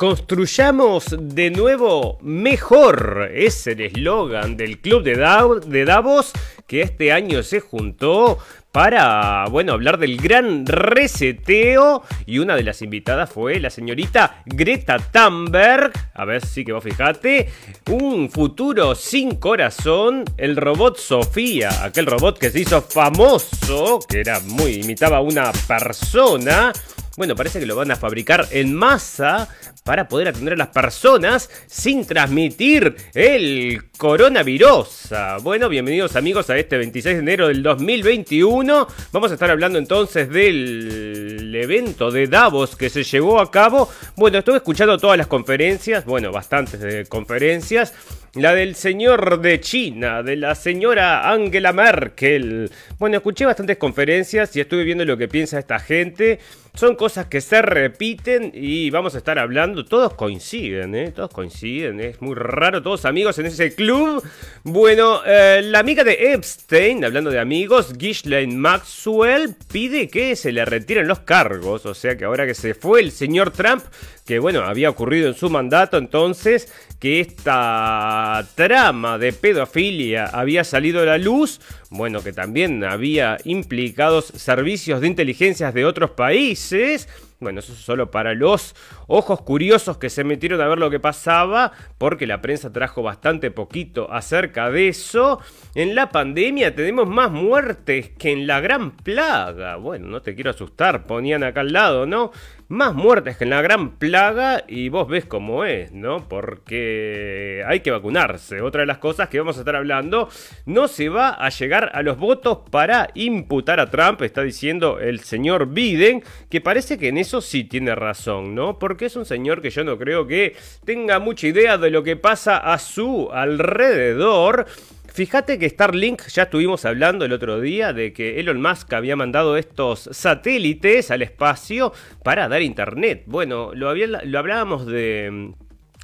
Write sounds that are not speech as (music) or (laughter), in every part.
Construyamos de nuevo mejor. Es el eslogan del Club de, Davos que este año se juntó para, bueno, hablar del gran reseteo. Y una de las invitadas fue la señorita Greta Thunberg. A ver si que vos fijate. Un futuro sin corazón. El robot Sofía, aquel robot que se hizo famoso, que era muy, imitaba a una persona. Bueno, parece que lo van a fabricar en masa para poder atender a las personas sin transmitir el coronavirus. Bueno, bienvenidos amigos a este 26 de enero del 2021. Vamos a estar hablando entonces del evento de Davos que se llevó a cabo. Bueno, estuve escuchando todas las conferencias, bueno, bastantes conferencias la del señor de China, de la señora Angela Merkel. Bueno, escuché bastantes conferencias y estuve viendo lo que piensa esta gente. Son cosas que se repiten y vamos a estar hablando. Todos coinciden, ¿eh? Todos coinciden. Es muy raro, todos amigos en ese club. Bueno, eh, la amiga de Epstein, hablando de amigos, Ghislaine Maxwell, pide que se le retiren los cargos. O sea que ahora que se fue el señor Trump, que bueno, había ocurrido en su mandato entonces, que esta trama de pedofilia había salido a la luz, bueno, que también había implicados servicios de inteligencia de otros países, bueno, eso solo para los ojos curiosos que se metieron a ver lo que pasaba, porque la prensa trajo bastante poquito acerca de eso. En la pandemia tenemos más muertes que en la gran plaga. Bueno, no te quiero asustar, ponían acá al lado, ¿no? Más muertes que en la gran plaga y vos ves cómo es, ¿no? Porque hay que vacunarse. Otra de las cosas que vamos a estar hablando, no se va a llegar a los votos para imputar a Trump, está diciendo el señor Biden, que parece que en eso sí tiene razón, ¿no? Porque es un señor que yo no creo que tenga mucha idea de lo que pasa a su alrededor. Fíjate que Starlink, ya estuvimos hablando el otro día de que Elon Musk había mandado estos satélites al espacio para dar internet. Bueno, lo, lo hablábamos de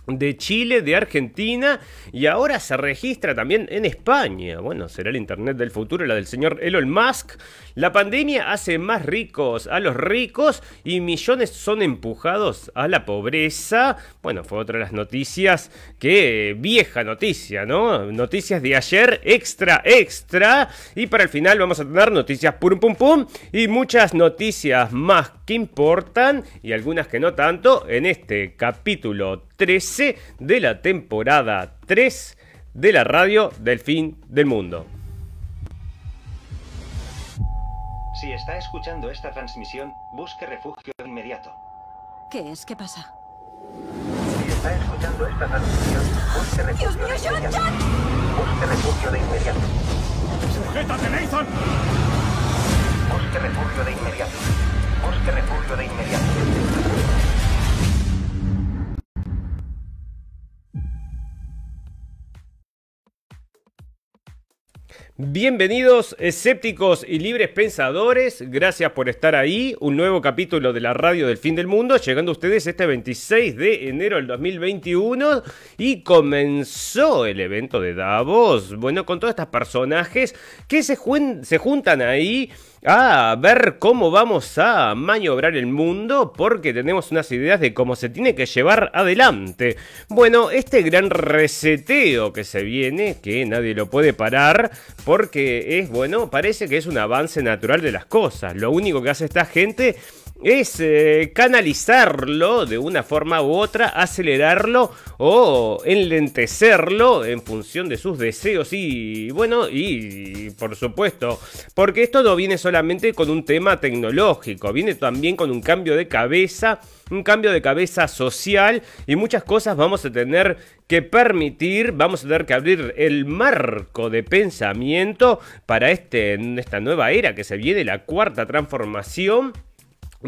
de Chile, de Argentina y ahora se registra también en España. Bueno, será el Internet del futuro, la del señor Elon Musk. La pandemia hace más ricos a los ricos y millones son empujados a la pobreza. Bueno, fue otra de las noticias que vieja noticia, ¿no? Noticias de ayer, extra, extra. Y para el final vamos a tener noticias pum pum pum y muchas noticias más que importan y algunas que no tanto en este capítulo 13 de la temporada 3 de la radio del fin del mundo. Si está escuchando esta transmisión, busque refugio de inmediato. ¿Qué es? ¿Qué pasa? Si está escuchando esta transmisión, busque refugio de inmediato. Busque refugio de inmediato. ¡Sujétate, Nathan! Busque refugio de inmediato. Busque refugio de inmediato. Bienvenidos escépticos y libres pensadores, gracias por estar ahí, un nuevo capítulo de la radio del fin del mundo, llegando a ustedes este 26 de enero del 2021 y comenzó el evento de Davos, bueno, con todos estos personajes que se, se juntan ahí a ver cómo vamos a maniobrar el mundo porque tenemos unas ideas de cómo se tiene que llevar adelante. Bueno, este gran reseteo que se viene, que nadie lo puede parar porque es, bueno, parece que es un avance natural de las cosas. Lo único que hace esta gente es eh, canalizarlo de una forma u otra, acelerarlo o enlentecerlo en función de sus deseos y bueno, y por supuesto, porque esto no viene solamente con un tema tecnológico, viene también con un cambio de cabeza, un cambio de cabeza social y muchas cosas vamos a tener que permitir, vamos a tener que abrir el marco de pensamiento para este, esta nueva era que se viene, la cuarta transformación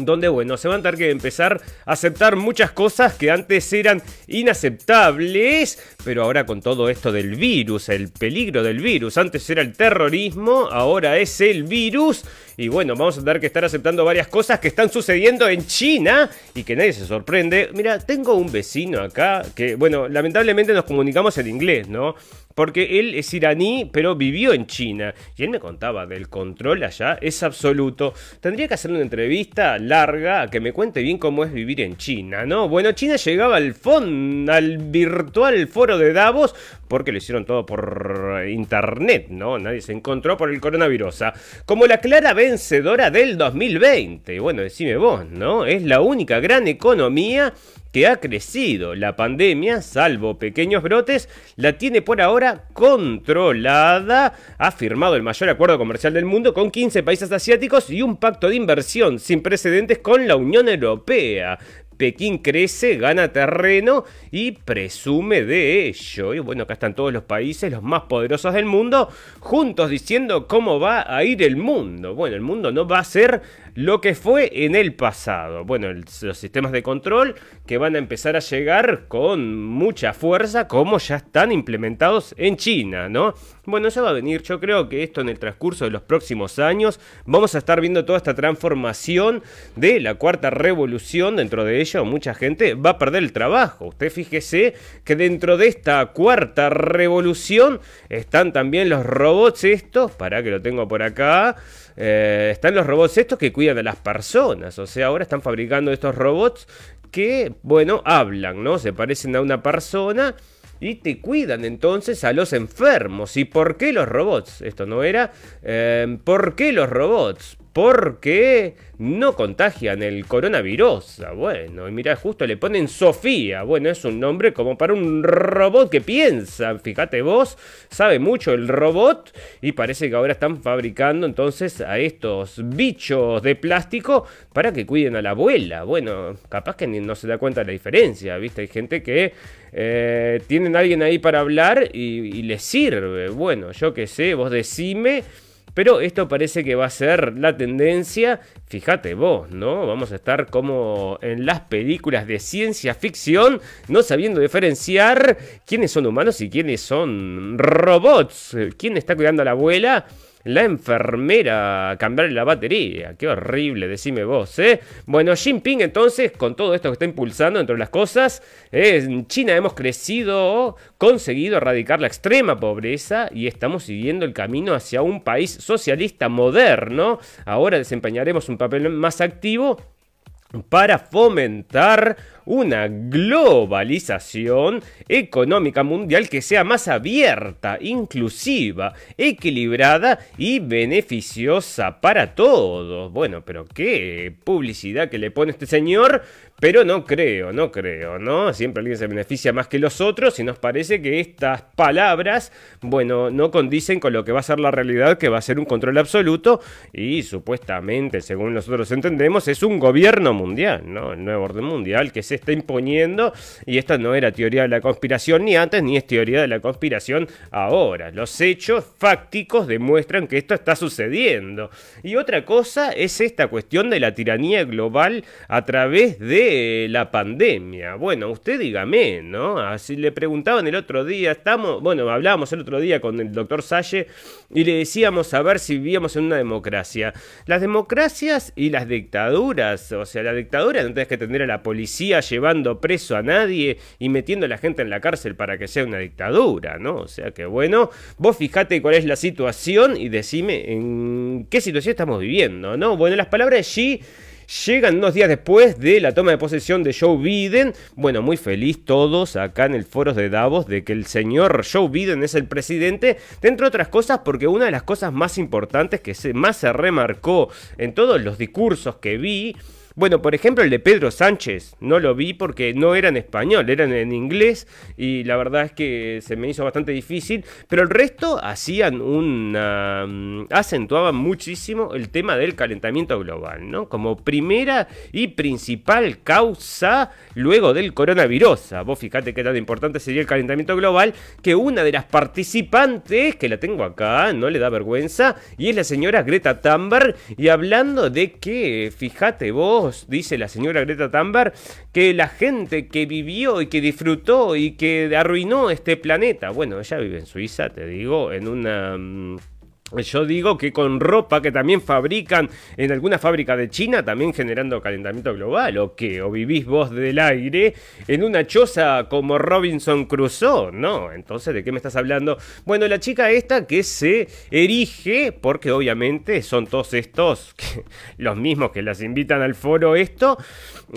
donde bueno, se van a tener que empezar a aceptar muchas cosas que antes eran inaceptables, pero ahora con todo esto del virus, el peligro del virus, antes era el terrorismo, ahora es el virus, Y bueno, vamos a tener que estar aceptando varias cosas que están sucediendo en China y que nadie se sorprende. Mira, tengo un vecino acá que, bueno, lamentablemente nos comunicamos en inglés, ¿no? porque él es iraní, pero vivió en China. Y él me contaba del control allá, es absoluto. Tendría que hacer una entrevista larga que me cuente bien cómo es vivir en China, ¿no? Bueno, China llegaba al fondo, al virtual foro de Davos, porque lo hicieron todo por internet, ¿no? Nadie se encontró por el coronavirus. Como la clara vencedora del 2020. Y bueno, decime vos, ¿no? Es la única gran economía que ha crecido. La pandemia, salvo pequeños brotes, la tiene por ahora controlada. Ha firmado el mayor acuerdo comercial del mundo con 15 países asiáticos y un pacto de inversión sin precedentes con la Unión Europea. Pekín crece, gana terreno y presume de ello. Y bueno, acá están todos los países, los más poderosos del mundo, juntos diciendo cómo va a ir el mundo. Bueno, el mundo no va a ser lo que fue en el pasado. Bueno, los sistemas de control que van a empezar a llegar con mucha fuerza, como ya están implementados en China, ¿no? Bueno, eso va a venir. Yo creo que esto en el transcurso de los próximos años vamos a estar viendo toda esta transformación de la cuarta revolución. Dentro de ello, mucha gente va a perder el trabajo. Usted fíjese que dentro de esta cuarta revolución están también los robots estos, para que lo tengo por acá. Eh, están los robots estos que cuidan de las personas. O sea, ahora están fabricando estos robots que, bueno, hablan, ¿no? Se parecen a una persona y te cuidan entonces a los enfermos. ¿Y por qué los robots? Esto no era. Eh, ¿Por qué los robots? Porque no contagian el coronavirus. Ah, bueno, y mira, justo le ponen Sofía. Bueno, es un nombre como para un robot que piensa. Fíjate vos, sabe mucho el robot y parece que ahora están fabricando entonces a estos bichos de plástico para que cuiden a la abuela. Bueno, capaz que no se da cuenta de la diferencia, ¿viste? Hay gente que eh, tienen a alguien ahí para hablar y, y les sirve. Bueno, yo qué sé, vos decime. Pero esto parece que va a ser la tendencia, fíjate vos, ¿no? Vamos a estar como en las películas de ciencia ficción, no sabiendo diferenciar quiénes son humanos y quiénes son robots. ¿Quién está cuidando a la abuela? La enfermera cambiarle la batería. Qué horrible, decime vos, ¿eh? Bueno, Jinping entonces, con todo esto que está impulsando, entre las cosas, en China hemos crecido, conseguido erradicar la extrema pobreza y estamos siguiendo el camino hacia un país socialista moderno. Ahora desempeñaremos un papel más activo para fomentar una globalización económica mundial que sea más abierta, inclusiva, equilibrada y beneficiosa para todos. Bueno, pero qué publicidad que le pone este señor, pero no creo, no creo, ¿no? Siempre alguien se beneficia más que los otros y nos parece que estas palabras, bueno, no condicen con lo que va a ser la realidad, que va a ser un control absoluto y supuestamente, según nosotros entendemos, es un gobierno mundial, ¿no? El nuevo orden mundial que se está imponiendo y esta no era teoría de la conspiración ni antes ni es teoría de la conspiración ahora. Los hechos fácticos demuestran que esto está sucediendo. Y otra cosa es esta cuestión de la tiranía global a través de la pandemia. Bueno, usted dígame, ¿no? Así le preguntaban el otro día, estamos, bueno, hablábamos el otro día con el doctor Salle y le decíamos a ver si vivíamos en una democracia. Las democracias y las dictaduras, o sea, la dictadura no tenés que tener a la policía llevando preso a nadie y metiendo a la gente en la cárcel para que sea una dictadura, ¿no? O sea que bueno, vos fijate cuál es la situación y decime en qué situación estamos viviendo, ¿no? Bueno, las palabras de llegan unos días después de la toma de posesión de Joe Biden. Bueno, muy feliz todos acá en el foro de Davos de que el señor Joe Biden es el presidente, entre otras cosas porque una de las cosas más importantes que más se remarcó en todos los discursos que vi bueno, por ejemplo, el de Pedro Sánchez, no lo vi porque no era en español, eran en inglés y la verdad es que se me hizo bastante difícil, pero el resto hacían una... Mm, acentuaban muchísimo el tema del calentamiento global, ¿no? Como primera y principal causa luego del coronavirus. Vos fíjate qué tan importante sería el calentamiento global que una de las participantes, que la tengo acá, no le da vergüenza, y es la señora Greta Thunberg, y hablando de que, fíjate vos, dice la señora Greta Thunberg, que la gente que vivió y que disfrutó y que arruinó este planeta, bueno, ella vive en Suiza, te digo, en una... Yo digo que con ropa que también fabrican en alguna fábrica de China, también generando calentamiento global, ¿o qué? ¿O vivís vos del aire en una choza como Robinson Crusoe? No, entonces, ¿de qué me estás hablando? Bueno, la chica esta que se erige, porque obviamente son todos estos, (laughs) los mismos que las invitan al foro esto,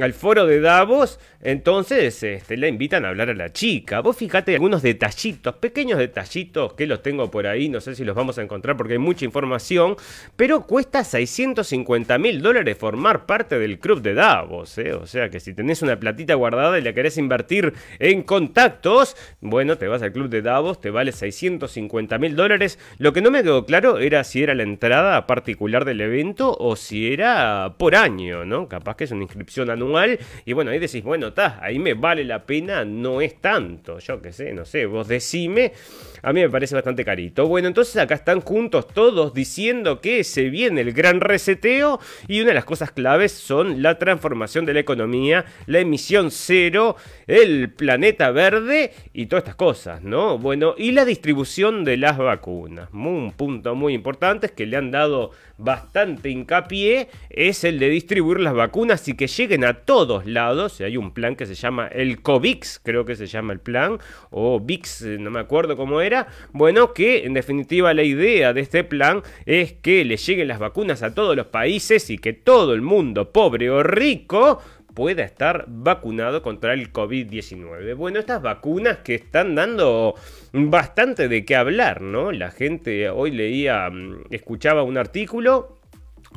al foro de Davos, entonces este, la invitan a hablar a la chica. Vos fíjate algunos detallitos, pequeños detallitos que los tengo por ahí, no sé si los vamos a encontrar porque hay mucha información, pero cuesta 650 mil dólares formar parte del club de Davos, ¿eh? o sea que si tenés una platita guardada y la querés invertir en contactos, bueno, te vas al club de Davos, te vale 650 mil dólares. Lo que no me quedó claro era si era la entrada particular del evento o si era por año, ¿no? Capaz que es una inscripción anual y bueno, ahí decís, bueno, está, ahí me vale la pena, no es tanto, yo qué sé, no sé, vos decime, a mí me parece bastante carito. Bueno, entonces acá están juntos todos diciendo que se viene el gran reseteo y una de las cosas claves son la transformación de la economía, la emisión cero, el planeta verde y todas estas cosas, ¿no? Bueno, y la distribución de las vacunas. Un punto muy importante es que le han dado bastante hincapié es el de distribuir las vacunas y que lleguen a todos lados. Hay un plan que se llama el COVIX, creo que se llama el plan, o VIX, no me acuerdo cómo era. Bueno, que en definitiva la idea de este plan es que le lleguen las vacunas a todos los países y que todo el mundo, pobre o rico, pueda estar vacunado contra el COVID-19. Bueno, estas vacunas que están dando bastante de qué hablar, ¿no? La gente hoy leía, mm, escuchaba un artículo,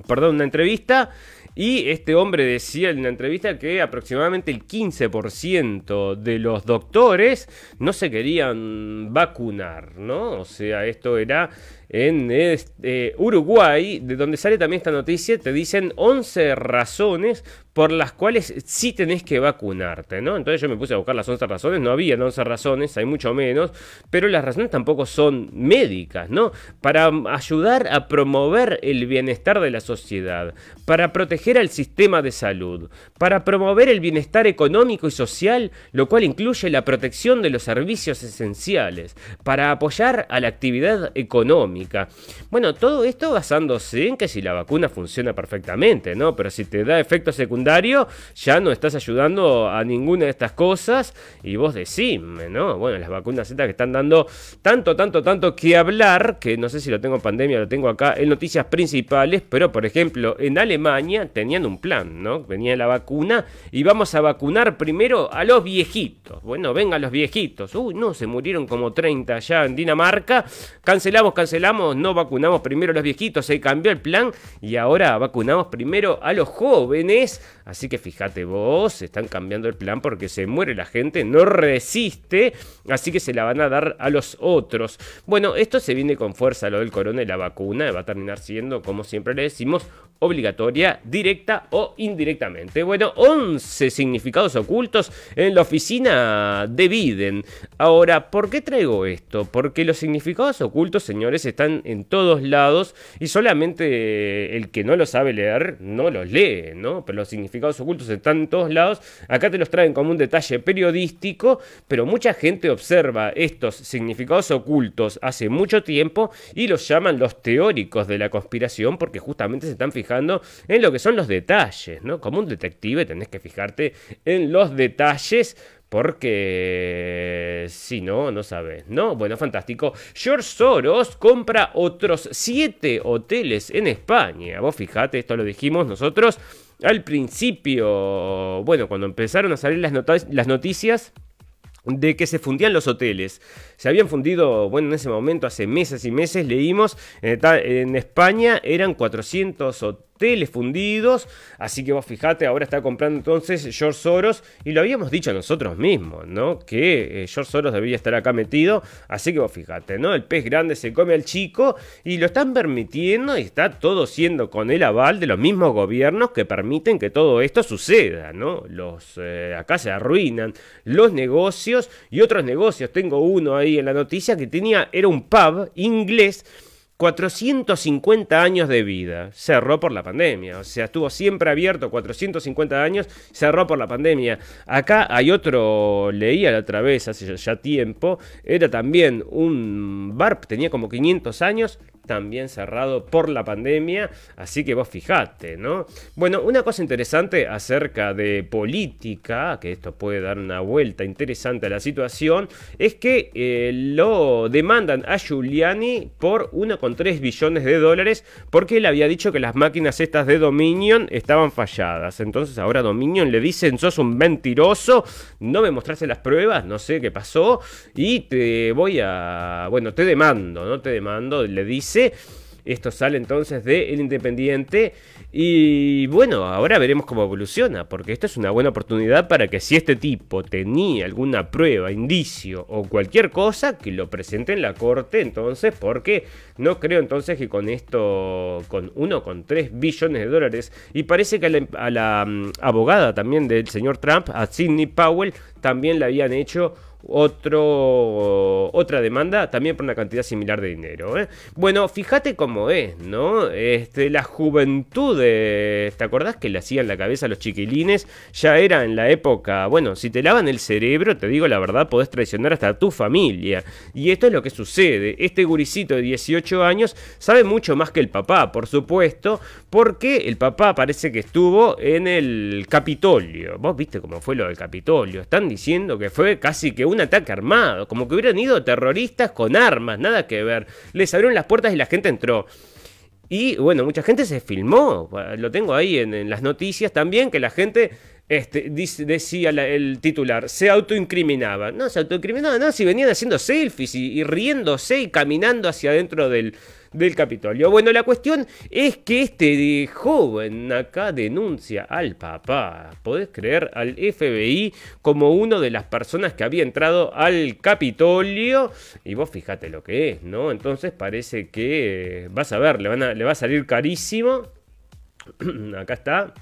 perdón, una entrevista y este hombre decía en la entrevista que aproximadamente el 15% de los doctores no se querían vacunar, ¿no? O sea, esto era en este, Uruguay, de donde sale también esta noticia, te dicen 11 razones por las cuales sí tenés que vacunarte, ¿no? Entonces yo me puse a buscar las 11 razones, no había 11 razones, hay mucho menos, pero las razones tampoco son médicas, ¿no? Para ayudar a promover el bienestar de la sociedad, para proteger al sistema de salud, para promover el bienestar económico y social, lo cual incluye la protección de los servicios esenciales, para apoyar a la actividad económica. Bueno, todo esto basándose en que si la vacuna funciona perfectamente, ¿no? Pero si te da efectos secundarios, ya no estás ayudando a ninguna de estas cosas y vos decime, ¿no? Bueno, las vacunas Z que están dando tanto, tanto, tanto que hablar, que no sé si lo tengo en pandemia, lo tengo acá en noticias principales, pero por ejemplo, en Alemania tenían un plan, ¿no? Venía la vacuna y vamos a vacunar primero a los viejitos. Bueno, vengan los viejitos. Uy, no, se murieron como 30 ya en Dinamarca. Cancelamos, cancelamos, no vacunamos primero a los viejitos, se cambió el plan y ahora vacunamos primero a los jóvenes Así que fíjate vos, están cambiando el plan porque se muere la gente, no resiste, así que se la van a dar a los otros. Bueno, esto se viene con fuerza, lo del corona y la vacuna, va a terminar siendo, como siempre le decimos, obligatoria, directa o indirectamente. Bueno, 11 significados ocultos en la oficina de Biden. Ahora, ¿por qué traigo esto? Porque los significados ocultos, señores, están en todos lados y solamente el que no lo sabe leer no los lee, ¿no? Pero los significados ocultos están en todos lados. Acá te los traen como un detalle periodístico, pero mucha gente observa estos significados ocultos hace mucho tiempo y los llaman los teóricos de la conspiración porque justamente se están fijando fijando en lo que son los detalles, ¿no? Como un detective tenés que fijarte en los detalles porque si no, no sabes, ¿no? Bueno, fantástico. George Soros compra otros siete hoteles en España. Vos fijate, esto lo dijimos nosotros al principio, bueno, cuando empezaron a salir las noticias de que se fundían los hoteles. Se habían fundido, bueno, en ese momento, hace meses y meses, leímos, en, España eran 400 hoteles telefundidos. Así que vos fijate, ahora está comprando entonces George Soros. Y lo habíamos dicho nosotros mismos, ¿no? Que eh, George Soros debía estar acá metido. Así que vos fijate, ¿no? El pez grande se come al chico. Y lo están permitiendo. Y está todo siendo con el aval de los mismos gobiernos que permiten que todo esto suceda, ¿no? Los eh, acá se arruinan los negocios y otros negocios. Tengo uno ahí en la noticia que tenía, era un pub inglés 450 años de vida. Cerró por la pandemia. O sea, estuvo siempre abierto 450 años, cerró por la pandemia. Acá hay otro, leía la otra vez, hace ya tiempo, era también un bar, tenía como 500 años, también cerrado por la pandemia, así que vos fijate, ¿no? Bueno, una cosa interesante acerca de política, que esto puede dar una vuelta interesante a la situación, es que eh, lo demandan a Giuliani por 1,3 billones de dólares porque él había dicho que las máquinas estas de Dominion estaban falladas. Entonces ahora Dominion le dicen, sos un mentiroso, no me mostraste las pruebas, no sé qué pasó, y te voy a, bueno, te demando, ¿no? Te demando, le dice. Esto sale entonces de El Independiente. Y bueno, ahora veremos cómo evoluciona, porque esto es una buena oportunidad para que si este tipo tenía alguna prueba, indicio o cualquier cosa, que lo presente en la corte entonces, porque no creo entonces que con esto, con 1,3 billones de dólares, y parece que a la, mm, abogada también del señor Trump, a Sidney Powell, también le habían hecho otro, otra demanda también por una cantidad similar de dinero. ¿eh? Bueno, fíjate cómo es, ¿no? Este, la juventud, de, ¿te acordás que le hacían la cabeza a los chiquilines? Ya era en la época, bueno, si te lavan el cerebro, te digo la verdad, podés traicionar hasta a tu familia. Y esto es lo que sucede. Este guricito de 18 años sabe mucho más que el papá, por supuesto, porque el papá parece que estuvo en el Capitolio. Vos viste cómo fue lo del Capitolio. Están diciendo que fue casi que un ataque armado, como que hubieran ido terroristas con armas, nada que ver. Les abrieron las puertas y la gente entró. Y bueno, mucha gente se filmó, lo tengo ahí en, las noticias también, que la gente este, decía el titular, se autoincriminaba. No, se autoincriminaba, no, si venían haciendo selfies y riéndose y caminando hacia adentro del, del Capitolio. Bueno, la cuestión es que este joven acá denuncia al papá, podés creer, al FBI como uno de las personas que había entrado al Capitolio. Y vos fíjate lo que es, ¿no? Entonces parece que, vas a ver, le, le va a salir carísimo. (clears throat) acá está.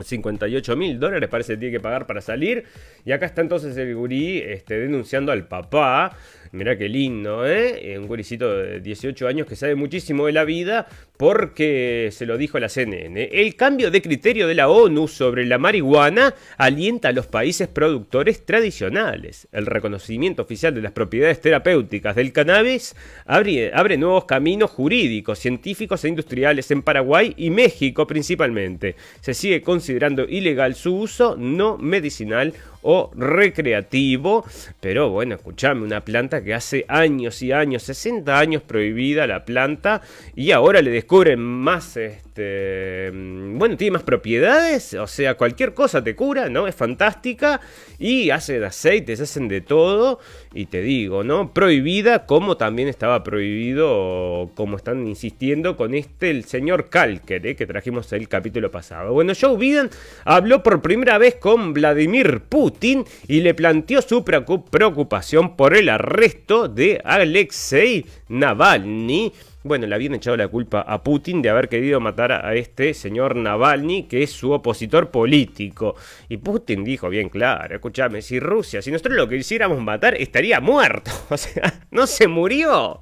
58 mil dólares parece que tiene que pagar para salir. Y acá está entonces el gurí este, denunciando al papá Mirá qué lindo, ¿eh? ¿eh? Un guricito de 18 años que sabe muchísimo de la vida porque se lo dijo la CNN. El cambio de criterio de la ONU sobre la marihuana alienta a los países productores tradicionales. El reconocimiento oficial de las propiedades terapéuticas del cannabis abre, abre nuevos caminos jurídicos, científicos e industriales en Paraguay y México principalmente. Se sigue considerando ilegal su uso no medicinal o recreativo. Pero bueno, escuchame, una planta que hace años y años, 60 años prohibida la planta y ahora le descubren más, este, bueno, tiene más propiedades, o sea, cualquier cosa te cura, ¿no? Es fantástica y hacen aceites, hacen de todo y te digo, ¿no? Prohibida como también estaba prohibido, como están insistiendo con este, el señor Kalker, ¿eh? que trajimos el capítulo pasado. Bueno, Joe Biden habló por primera vez con Vladimir Putin y le planteó su preocupación por el arresto de Alexei Navalny bueno, le habían echado la culpa a Putin de haber querido matar a este señor Navalny, que es su opositor político. Y Putin dijo bien claro, escúchame, si Rusia, si nosotros lo quisiéramos matar, estaría muerto. (laughs) O sea, no se murió.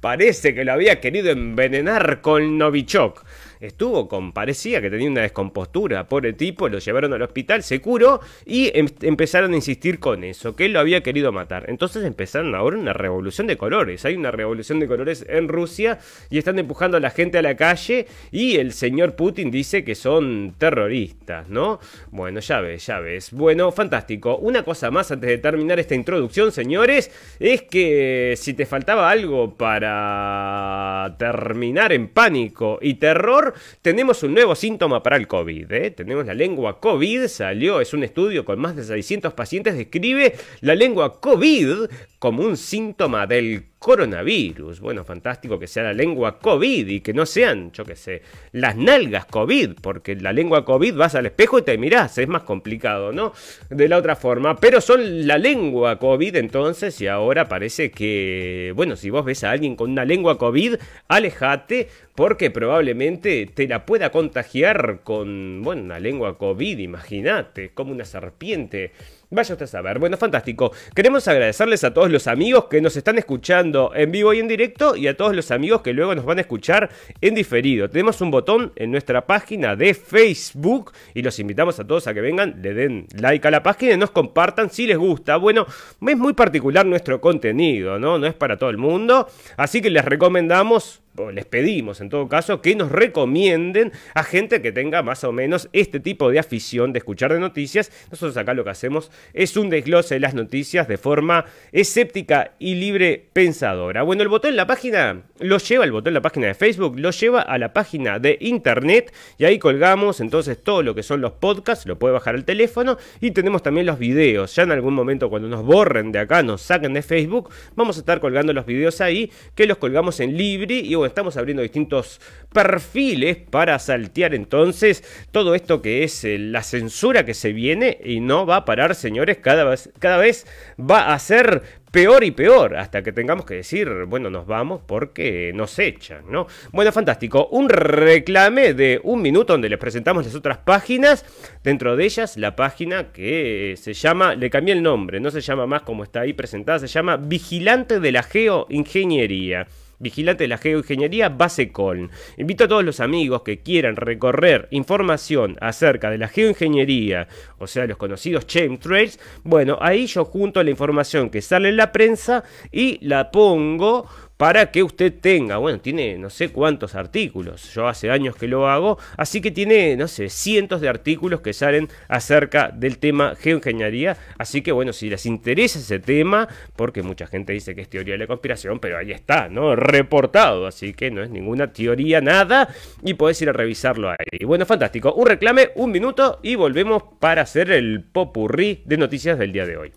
Parece que lo había querido envenenar con Novichok estuvo con, parecía que tenía una descompostura, pobre tipo, lo llevaron al hospital, se curó y em, empezaron a insistir con eso, que él lo había querido matar. Entonces empezaron ahora una revolución de colores, hay una revolución de colores en Rusia y están empujando a la gente a la calle y el señor Putin dice que son terroristas, ¿no? Bueno, ya ves, ya ves. Bueno, fantástico. Una cosa más antes de terminar esta introducción, señores, es que si te faltaba algo para terminar en pánico y terror, tenemos un nuevo síntoma para el COVID. ¿eh? Tenemos la lengua COVID, salió, es un estudio con más de 600 pacientes, describe la lengua COVID como un síntoma del coronavirus. Bueno, fantástico que sea la lengua COVID y que no sean, yo qué sé, las nalgas COVID, porque la lengua COVID vas al espejo y te mirás, es más complicado, ¿no? De la otra forma, pero son la lengua COVID entonces y ahora parece que, bueno, si vos ves a alguien con una lengua COVID, alejate porque probablemente te la pueda contagiar con, bueno, una lengua COVID, imagínate, como una serpiente Vaya usted a saber. Bueno, fantástico. Queremos agradecerles a todos los amigos que nos están escuchando en vivo y en directo y a todos los amigos que luego nos van a escuchar en diferido. Tenemos un botón en nuestra página de Facebook y los invitamos a todos a que vengan, le den like a la página y nos compartan si les gusta. Bueno, es muy particular nuestro contenido, ¿no? No es para todo el mundo. Así que les recomendamos les pedimos en todo caso que nos recomienden a gente que tenga más o menos este tipo de afición de escuchar de noticias. Nosotros acá lo que hacemos es un desglose de las noticias de forma escéptica y libre pensadora. Bueno, el botón en la página lo lleva, el botón en la página de Facebook, lo lleva a la página de internet y ahí colgamos entonces todo lo que son los podcasts, lo puede bajar al teléfono y tenemos también los videos. Ya en algún momento cuando nos borren de acá, nos saquen de Facebook, vamos a estar colgando los videos ahí que los colgamos en libre y bueno, estamos abriendo distintos perfiles para saltear entonces todo esto que es eh, la censura que se viene y no va a parar, señores, cada vez, cada vez va a ser peor y peor, hasta que tengamos que decir, bueno, nos vamos porque nos echan, ¿no? Bueno, fantástico. Un reclame de un minuto donde les presentamos las otras páginas. Dentro de ellas, la página que se llama, le cambié el nombre, no se llama más como está ahí presentada, se llama Vigilante de la Geoingeniería vigilante de la geoingeniería Basecol. Invito a todos los amigos que quieran recorrer información acerca de la geoingeniería, o sea, los conocidos chemtrails, bueno, ahí yo junto la información que sale en la prensa y la pongo para que usted tenga, bueno, tiene no sé cuántos artículos, yo hace años que lo hago, así que tiene, no sé, cientos de artículos que salen acerca del tema geoingeniería, así que bueno, si les interesa ese tema, porque mucha gente dice que es teoría de la conspiración, pero ahí está, ¿no? Reportado, así que no es ninguna teoría, nada, y podés ir a revisarlo ahí. Bueno, fantástico, un reclame, un minuto y volvemos para hacer el popurrí de noticias del día de hoy.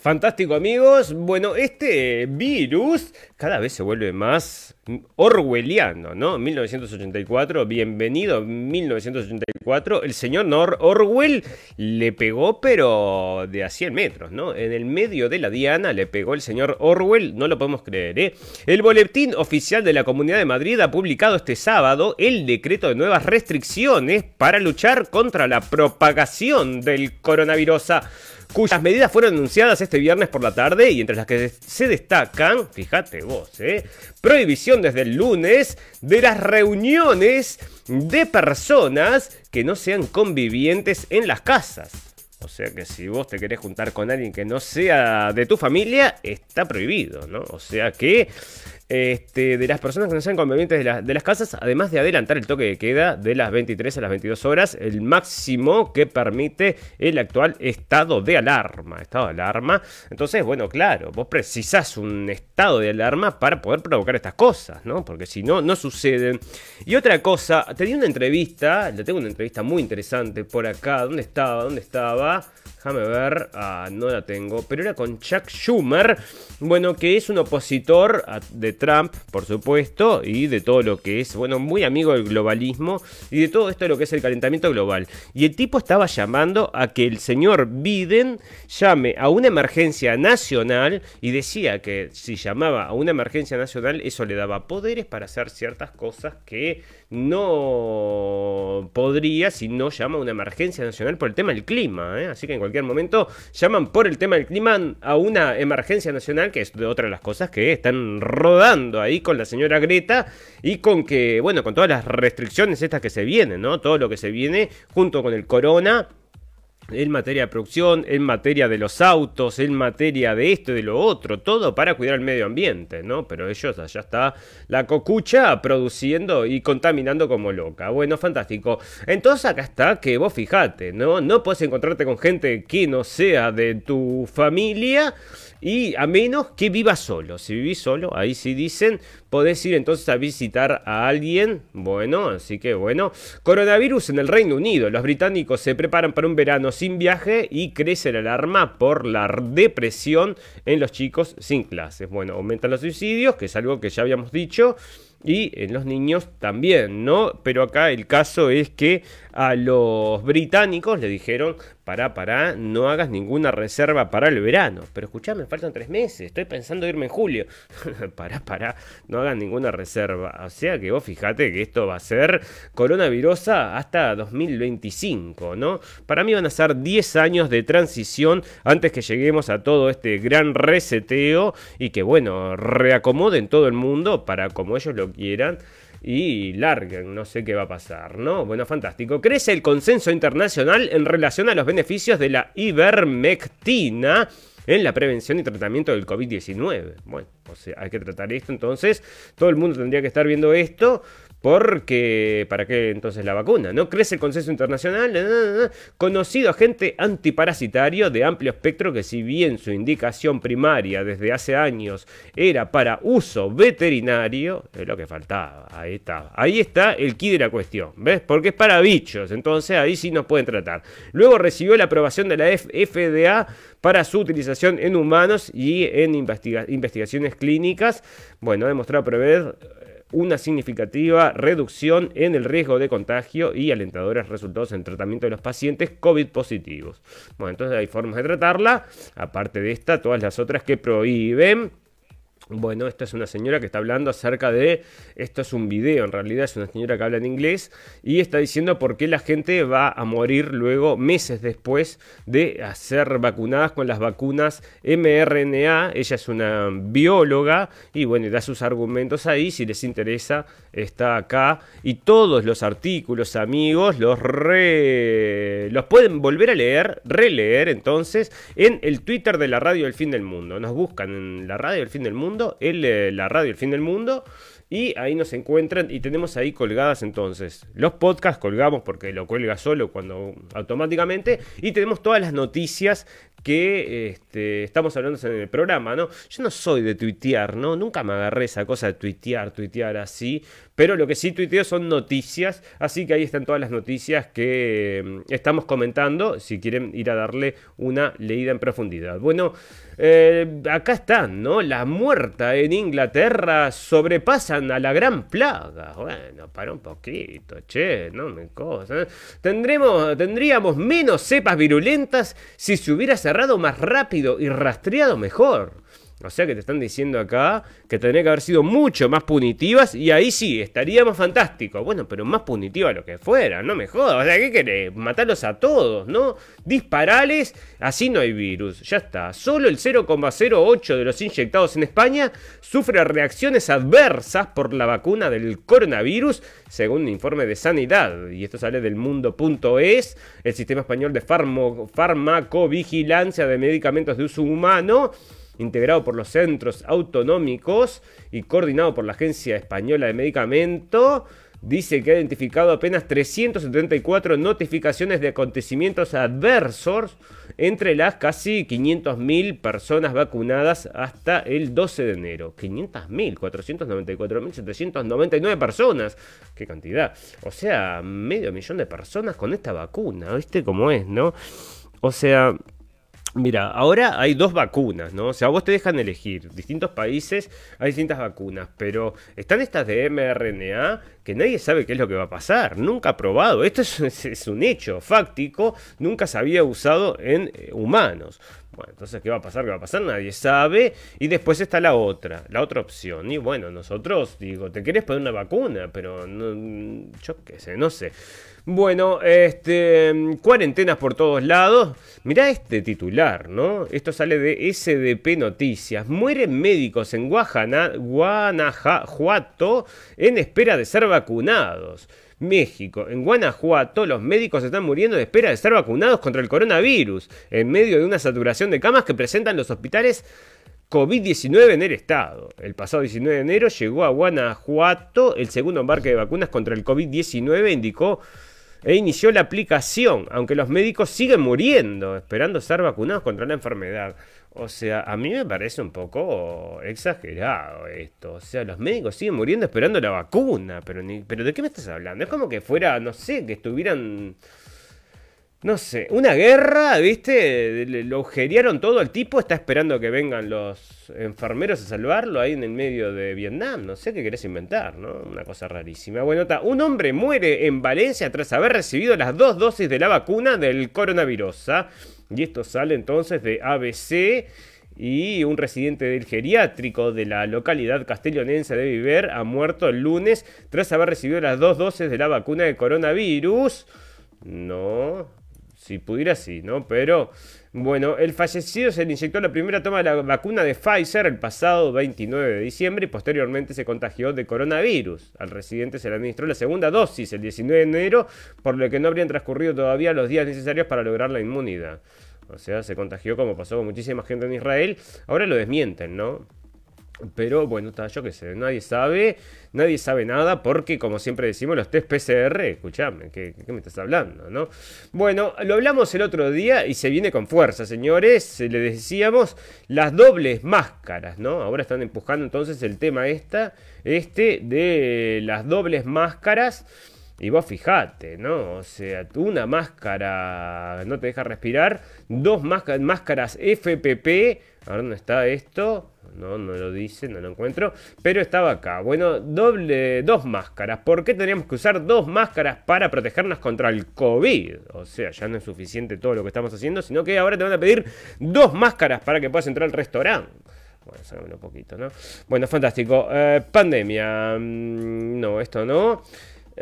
Fantástico amigos, bueno, este virus cada vez se vuelve más orwelliano, ¿no? 1984, bienvenido 1984, el señor Nor Orwell le pegó pero de a 100 metros, ¿no? En el medio de la diana le pegó el señor Orwell, no lo podemos creer, ¿eh? El boletín oficial de la Comunidad de Madrid ha publicado este sábado el decreto de nuevas restricciones para luchar contra la propagación del coronavirus cuyas medidas fueron anunciadas este viernes por la tarde y entre las que se destacan, fíjate vos, ¿eh? prohibición desde el lunes de las reuniones de personas que no sean convivientes en las casas. O sea que si vos te querés juntar con alguien que no sea de tu familia, está prohibido, ¿no? O sea que este, de las personas que no sean convivientes de, las casas, además de adelantar el toque de queda de las 23 a las 22 horas, el máximo que permite el actual estado de alarma. Estado de alarma. Entonces, bueno, claro, vos precisás un estado de alarma para poder provocar estas cosas, ¿no? Porque si no, no suceden. Y otra cosa, tenía una entrevista, le tengo una entrevista muy interesante por acá. ¿Dónde estaba? ¿Dónde estaba? Déjame ver, ah, no la tengo, pero era con Chuck Schumer, bueno, que es un opositor de Trump, por supuesto, y de todo lo que es, bueno, muy amigo del globalismo y de todo esto de lo que es el calentamiento global. Y el tipo estaba llamando a que el señor Biden llame a una emergencia nacional y decía que si llamaba a una emergencia nacional, eso le daba poderes para hacer ciertas cosas que no podría si no llama una emergencia nacional por el tema del clima. ¿eh? Así que en cualquier momento llaman por el tema del clima a una emergencia nacional, que es otra de las cosas que están rodando ahí con la señora Greta y con que, bueno, con todas las restricciones estas que se vienen, ¿no? Todo lo que se viene junto con el corona en materia de producción, en materia de los autos, en materia de esto y de lo otro, todo para cuidar el medio ambiente, ¿no? Pero ellos, allá está la cocucha produciendo y contaminando como loca. Bueno, fantástico. Entonces acá está que vos fijate, ¿no? No puedes encontrarte con gente que no sea de tu familia y a menos que vivas solo. Si vivís solo, ahí sí dicen, podés ir entonces a visitar a alguien. Bueno, así que bueno. Coronavirus en el Reino Unido. Los británicos se preparan para un verano sin viaje y crece la alarma por la depresión en los chicos sin clases. Bueno, aumentan los suicidios, que es algo que ya habíamos dicho y en los niños también, ¿no? Pero acá el caso es que a los británicos le dijeron, para, para, no hagas ninguna reserva para el verano. Pero escuchame, faltan tres meses, estoy pensando irme en julio. (laughs) para, para, no hagas ninguna reserva. O sea que vos fijate que esto va a ser coronavirus hasta 2025, ¿no? Para mí van a ser 10 años de transición antes que lleguemos a todo este gran reseteo y que, bueno, reacomoden todo el mundo para como ellos lo quieran y larguen, no sé qué va a pasar, ¿no? Bueno, fantástico. Crece el consenso internacional en relación a los beneficios de la ivermectina en la prevención y tratamiento del COVID-19. Bueno, o sea, hay que tratar esto, entonces todo el mundo tendría que estar viendo esto porque, ¿para qué entonces la vacuna? ¿No crece el consenso internacional? Conocido agente antiparasitario de amplio espectro que si bien su indicación primaria desde hace años era para uso veterinario, es lo que faltaba, ahí está. Ahí está el kit de la cuestión, ¿ves? Porque es para bichos, entonces ahí sí nos pueden tratar. Luego recibió la aprobación de la FDA para su utilización en humanos y en investigaciones clínicas. Bueno, ha demostrado prever una significativa reducción en el riesgo de contagio y alentadores resultados en tratamiento de los pacientes COVID positivos. Bueno, entonces hay formas de tratarla, aparte de esta, todas las otras que prohíben bueno, esta es una señora que está hablando acerca de, esto es un video, en realidad es una señora que habla en inglés y está diciendo por qué la gente va a morir luego, meses después de ser vacunadas con las vacunas mRNA. Ella es una bióloga y bueno, da sus argumentos ahí, si les interesa, está acá. Y todos los artículos, amigos, los, los pueden volver a leer, releer entonces, en el Twitter de la Radio del Fin del Mundo. Nos buscan en la Radio del Fin del Mundo eh, la radio El Fin del Mundo. Y ahí nos encuentran y tenemos ahí colgadas entonces los podcasts, colgamos porque lo cuelga solo cuando automáticamente. Y tenemos todas las noticias que este, estamos hablando en el programa, ¿no? Yo no soy de tuitear, ¿no? Nunca me agarré esa cosa de tuitear, tuitear así, pero lo que sí tuiteo son noticias, así que ahí están todas las noticias que mm, estamos comentando, si quieren ir a darle una leída en profundidad. Bueno, eh, acá están, ¿no? La muerta en Inglaterra sobrepasan a la gran plaga. Bueno, para un poquito, che, no me cosa. Tendremos, tendríamos menos cepas virulentas si se hubiera cerrado más rápido y rastreado mejor. O sea que te están diciendo acá que tendría que haber sido mucho más punitivas y ahí sí, estaríamos fantásticos. Bueno, pero más punitiva lo que fuera, no me jodas. O sea, ¿qué querés? Matarlos a todos, ¿no? Disparales, así no hay virus. Ya está. Solo el 0,08 de los inyectados en España sufre reacciones adversas por la vacuna del coronavirus, según un informe de Sanidad. Y esto sale del mundo.es, el sistema español de farmacovigilancia de medicamentos de uso humano integrado por los centros autonómicos y coordinado por la Agencia Española de Medicamento, dice que ha identificado apenas 374 notificaciones de acontecimientos adversos entre las casi 500.000 personas vacunadas hasta el 12 de enero. 500.000, 494.799 personas. ¡Qué cantidad! O sea, medio millón de personas con esta vacuna. ¿Viste cómo es, no? O sea... Mira, ahora hay dos vacunas, ¿no? O sea, vos te dejan elegir. Distintos países hay distintas vacunas, pero están estas de mRNA que nadie sabe qué es lo que va a pasar. Nunca ha probado. Esto es, un hecho fáctico. Nunca se había usado en eh, humanos. Bueno, entonces, ¿qué va a pasar? ¿Qué va a pasar? Nadie sabe. Y después está la otra, la otra opción. Y bueno, nosotros, digo, te querés poner una vacuna, pero no, yo qué sé, no sé. Bueno, este, cuarentenas por todos lados. Mirá este titular, ¿no? Esto sale de SDP Noticias. Mueren médicos en Guanajuato en espera de ser vacunados. México. En Guanajuato, los médicos están muriendo de espera de ser vacunados contra el coronavirus, en medio de una saturación de camas que presentan los hospitales COVID-19 en el estado. El pasado 19 de enero llegó a Guanajuato el segundo embarque de vacunas contra el COVID-19, indicó e inició la aplicación, aunque los médicos siguen muriendo, esperando ser vacunados contra la enfermedad. O sea, a mí me parece un poco exagerado esto. O sea, los médicos siguen muriendo esperando la vacuna, pero, ni, pero ¿de qué me estás hablando? Es como que fuera, no sé, que estuvieran no sé, una guerra, ¿viste? Lo agujerearon todo, el tipo está esperando que vengan los enfermeros a salvarlo ahí en el medio de Vietnam, no sé qué querés inventar, ¿no? Una cosa rarísima. Bueno, un hombre muere en Valencia tras haber recibido las dos dosis de la vacuna del coronavirus. ¿ah? Y esto sale entonces de ABC y un residente del geriátrico de la localidad castellonense de Viver ha muerto el lunes tras haber recibido las dos dosis de la vacuna de coronavirus. No, si pudiera, sí, ¿no? Pero bueno, el fallecido se le inyectó la primera toma de la vacuna de Pfizer el pasado 29 de diciembre y posteriormente se contagió de coronavirus. Al residente se le administró la segunda dosis el 19 de enero, por lo que no habrían transcurrido todavía los días necesarios para lograr la inmunidad. O sea, se contagió como pasó con muchísima gente en Israel. Ahora lo desmienten, ¿no? Pero bueno, está, yo qué sé, nadie sabe, nadie sabe nada porque como siempre decimos los test PCR, escuchame, ¿qué, me estás hablando? ¿no? Bueno, lo hablamos el otro día y se viene con fuerza, señores, le decíamos las dobles máscaras, ¿no? Ahora están empujando entonces el tema esta, este de las dobles máscaras. Y vos fijate, ¿no? O sea, una máscara no te deja respirar, dos máscaras FPP, a ver dónde está esto, no, no lo dice, no lo encuentro. Pero estaba acá. Bueno, doble, dos máscaras. ¿Por qué tendríamos que usar dos máscaras para protegernos contra el COVID? O sea, ya no es suficiente todo lo que estamos haciendo, sino que ahora te van a pedir dos máscaras para que puedas entrar al restaurante. Bueno, sácame un poquito, ¿no? Bueno, fantástico. Eh, pandemia. Mm, no, esto no.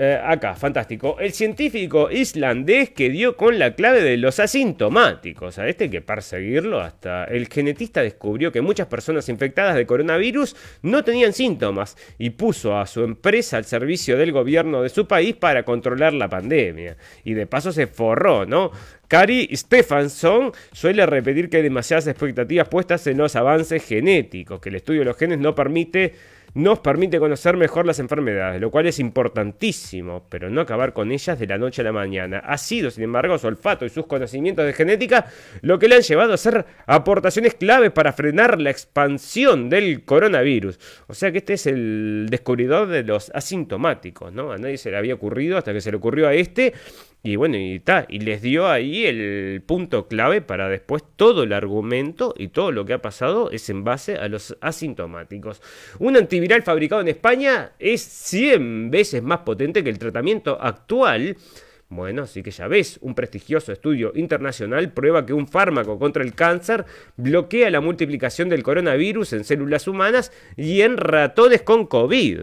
Eh, acá, fantástico. El científico islandés que dio con la clave de los asintomáticos. A este hay que perseguirlo hasta. El genetista descubrió que muchas personas infectadas de coronavirus no tenían síntomas y puso a su empresa al servicio del gobierno de su país para controlar la pandemia. Y de paso se forró, ¿no? Cari Stefansson suele repetir que hay demasiadas expectativas puestas en los avances genéticos, que el estudio de los genes no permite nos permite conocer mejor las enfermedades, lo cual es importantísimo, pero no acabar con ellas de la noche a la mañana. Ha sido, sin embargo, su olfato y sus conocimientos de genética lo que le han llevado a hacer aportaciones claves para frenar la expansión del coronavirus. O sea que este es el descubridor de los asintomáticos, ¿no? A nadie se le había ocurrido hasta que se le ocurrió a este y bueno, y está, y les dio ahí el punto clave para después todo el argumento y todo lo que ha pasado es en base a los asintomáticos. Un antiviral fabricado en España es 100 veces más potente que el tratamiento actual. Bueno, así que ya ves, un prestigioso estudio internacional prueba que un fármaco contra el cáncer bloquea la multiplicación del coronavirus en células humanas y en ratones con COVID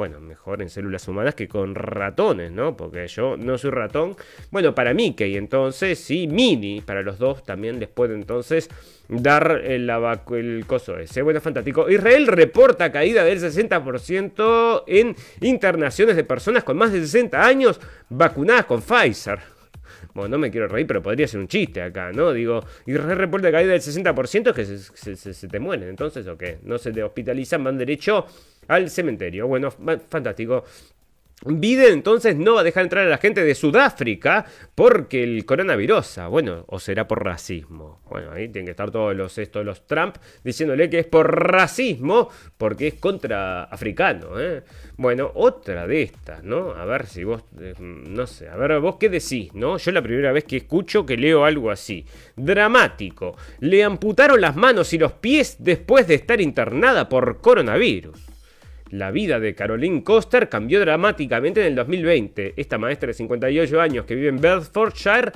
bueno, mejor en células humanas que con ratones, ¿no? Porque yo no soy ratón. Bueno, para Mickey entonces, sí, Mini, para los dos también les puede entonces dar el, el coso ese. Bueno, fantástico. Israel reporta caída del 60% en internaciones de personas con más de 60 años vacunadas con Pfizer. No me quiero reír, pero podría ser un chiste acá, ¿no? Digo, Israel reporta caída del 60% es que se, se, te mueren, entonces, ¿o qué? No se te hospitalizan, van derecho al cementerio. Bueno, fantástico. Biden entonces no va a dejar entrar a la gente de Sudáfrica porque el coronavirus, bueno, o será por racismo. Bueno, ahí tienen que estar todos los estos los Trump diciéndole que es por racismo porque es contra africano, ¿eh? Bueno, otra de estas, ¿no? A ver si vos eh, no sé, a ver vos qué decís, ¿no? Yo la primera vez que escucho que leo algo así. Dramático. Le amputaron las manos y los pies después de estar internada por coronavirus. La vida de Caroline Coster cambió dramáticamente en el 2020. Esta maestra de 58 años que vive en Bedfordshire,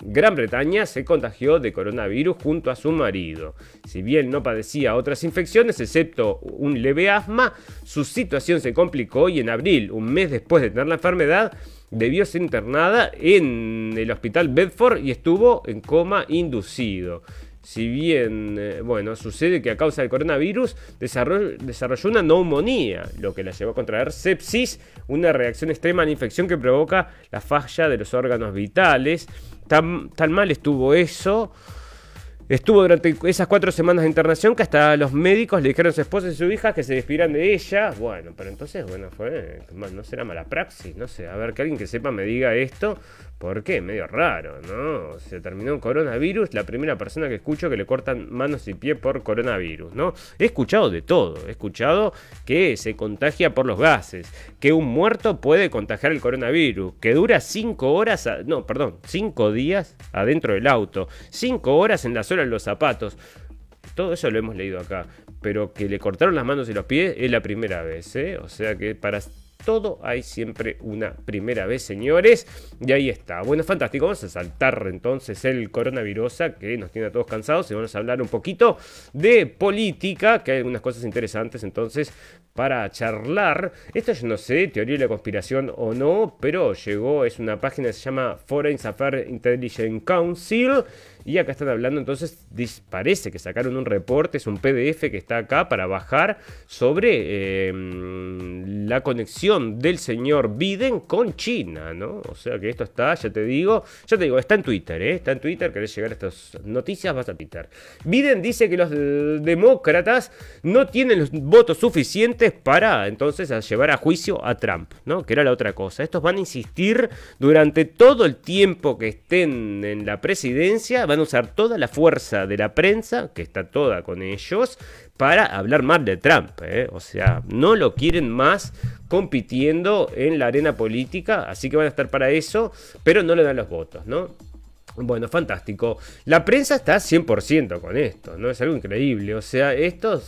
Gran Bretaña, se contagió de coronavirus junto a su marido. Si bien no padecía otras infecciones, excepto un leve asma, su situación se complicó y en abril, un mes después de tener la enfermedad, debió ser internada en el hospital Bedford y estuvo en coma inducido. Si bien, eh, bueno, sucede que a causa del coronavirus desarrolló, una neumonía, lo que la llevó a contraer sepsis, una reacción extrema a la infección que provoca la falla de los órganos vitales. Tan, tan mal estuvo eso. Estuvo durante esas cuatro semanas de internación que hasta los médicos le dijeron a su esposa y su hija que se despidieran de ella. Bueno, pero entonces, bueno, fue. No será mala praxis, no sé. A ver, que alguien que sepa me diga esto. ¿Por qué? Medio raro, ¿no? Se terminó un coronavirus, la primera persona que escucho que le cortan manos y pies por coronavirus, ¿no? He escuchado de todo, he escuchado que se contagia por los gases, que un muerto puede contagiar el coronavirus, que dura cinco horas, no, perdón, cinco días adentro del auto, cinco horas en la suela de los zapatos. Todo eso lo hemos leído acá, pero que le cortaron las manos y los pies es la primera vez, ¿eh? O sea que para todo hay siempre una primera vez, señores. Y ahí está. Bueno, fantástico. Vamos a saltar entonces el coronavirus que nos tiene a todos cansados y vamos a hablar un poquito de política, que hay algunas cosas interesantes entonces para charlar. Esto yo no sé, teoría de la conspiración o no, pero llegó, es una página que se llama Foreign Affairs Intelligence Council y acá están hablando, entonces parece que sacaron un reporte, es un PDF que está acá para bajar sobre em, la conexión del señor Biden con China, ¿no? O sea que esto está, ya te digo, ya te digo, está en Twitter, ¿eh? Está en Twitter, querés llegar a estas noticias, vas a Twitter. Biden dice que los demócratas no tienen los votos suficientes para entonces llevar a juicio a Trump, ¿no? Que era la otra cosa. Estos van a insistir durante todo el tiempo que estén en la presidencia, van usar toda la fuerza de la prensa, que está toda con ellos, para hablar mal de Trump. ¿eh? O sea, no lo quieren más compitiendo en la arena política, así que van a estar para eso, pero no le dan los votos, ¿no? Bueno, fantástico. La prensa está 100% con esto, ¿no? Es algo increíble. O sea, esto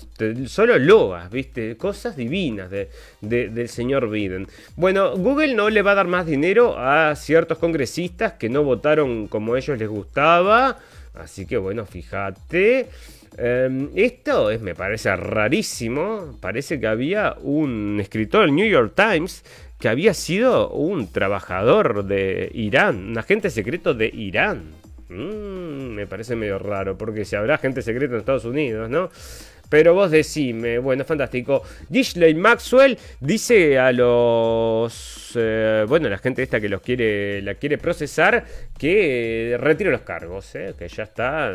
solo loas, ¿viste? Cosas divinas de, del señor Biden. Bueno, Google no le va a dar más dinero a ciertos congresistas que no votaron como a ellos les gustaba. Así que bueno, fíjate. Em, esto es, me parece rarísimo. Parece que había un escritor del New York Times que había sido un trabajador de Irán, un agente secreto de Irán. Mm, me parece medio raro, porque si habrá agente secreto en Estados Unidos, ¿no? Pero vos decime, bueno, fantástico. Dishley Maxwell dice a los. Eh, bueno, la gente esta que los quiere, la quiere procesar, que retire los cargos, ¿eh? que ya está,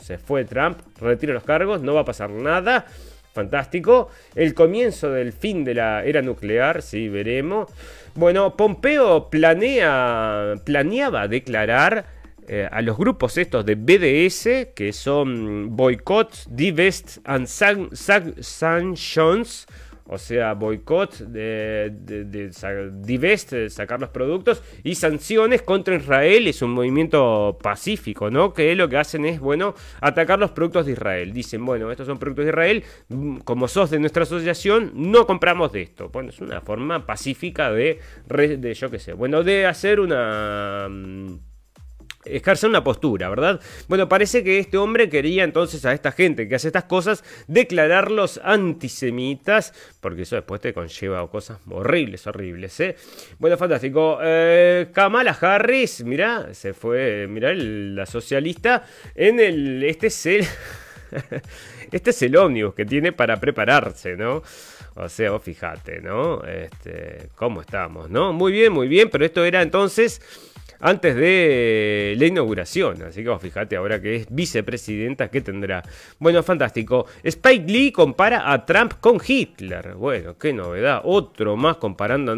se fue Trump, retire los cargos, no va a pasar nada fantástico. El comienzo del fin de la era nuclear, sí, veremos. Bueno, Pompeo planea, planeaba declarar eh, a los grupos estos de BDS, que son Boycott, Divest and Sanctions, o sea, boicot, de, de, divest, sacar los productos y sanciones contra Israel es un movimiento pacífico, ¿no? Que lo que hacen es, bueno, atacar los productos de Israel. Dicen, bueno, estos son productos de Israel, mm, como sos de nuestra asociación, no compramos de esto. Bueno, es una forma pacífica de, de yo qué sé, bueno, de hacer una mm, ejercer una postura, ¿verdad? Bueno, parece que este hombre quería entonces a esta gente que hace estas cosas declararlos antisemitas, porque eso después te conlleva cosas horribles, horribles, ¿eh? Bueno, fantástico. Eh, Kamala Harris, mira, se fue, mira, la socialista en el, este es el, (laughs) este es el ómnibus que tiene para prepararse, ¿no? O sea, vos fijate, ¿no? Este, ¿cómo estamos, no? Muy bien, muy bien, pero esto era entonces antes de la inauguración. Así que vos fíjate ahora que es vicepresidenta, ¿qué tendrá? Bueno, fantástico. Spike Lee compara a Trump con Hitler. Bueno, qué novedad. Otro más comparando a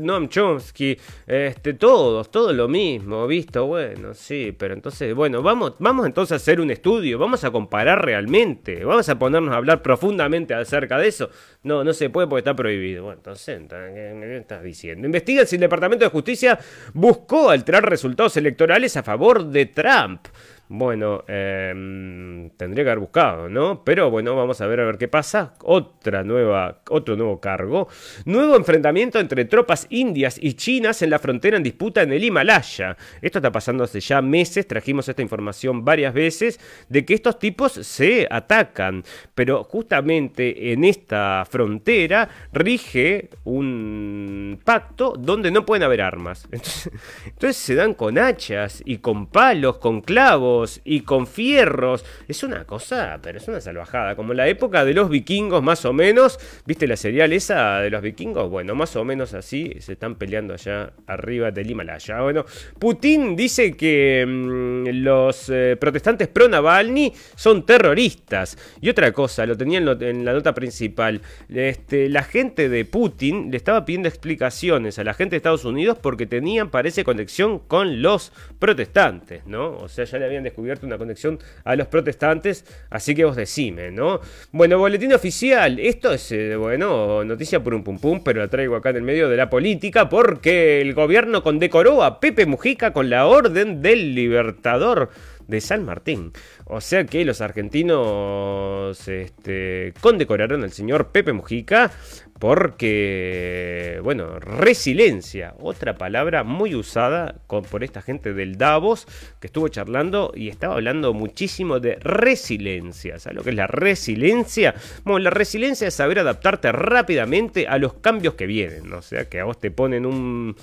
Noam Chomsky. Este, todos, todo lo mismo, ¿visto? Bueno, sí, pero entonces, bueno, vamos, vamos entonces a hacer un estudio. Vamos a comparar realmente. Vamos a ponernos a hablar profundamente acerca de eso. No, no se puede porque está prohibido. Bueno, entonces, ¿qué estás diciendo? Investiga si el Departamento de Justicia buscó resultados electorales a favor de Trump. Bueno, em, tendría que haber buscado, ¿no? Pero bueno, vamos a ver a ver qué pasa. Otra nueva, otro nuevo cargo. Nuevo enfrentamiento entre tropas indias y chinas en la frontera en disputa en el Himalaya. Esto está pasando hace ya meses. Trajimos esta información varias veces de que estos tipos se atacan. Pero justamente en esta frontera rige un pacto donde no pueden haber armas. (laughs) entonces se dan con hachas y con palos, con clavos y con fierros. Es una cosa, pero es una salvajada. Como la época de los vikingos, más o menos. ¿Viste la serial esa de los vikingos? Bueno, más o menos así. Se están peleando allá arriba del Himalaya. Bueno, Putin dice que mm, los eh, protestantes pro-Navalny son terroristas. Y otra cosa, lo tenía en, en la nota principal. Este, la gente de Putin le estaba pidiendo explicaciones a la gente de Estados Unidos porque tenían, parece, conexión con los protestantes, ¿no? O sea, ya le habían descubierto una conexión a los protestantes, así que vos decime, ¿no? Bueno, boletín oficial. Esto es, eh, bueno, noticia por un pum pum, pero la traigo acá en el medio de la política porque el gobierno condecoró a Pepe Mujica con la Orden del Libertador de San Martín. O sea que los argentinos este, condecoraron al señor Pepe Mujica porque, bueno, resiliencia, otra palabra muy usada por esta gente del Davos que estuvo charlando y estaba hablando muchísimo de resiliencia. ¿Sabes lo que es la resiliencia? Bueno, la resiliencia es saber adaptarte rápidamente a los cambios que vienen. O sea, que a vos te ponen un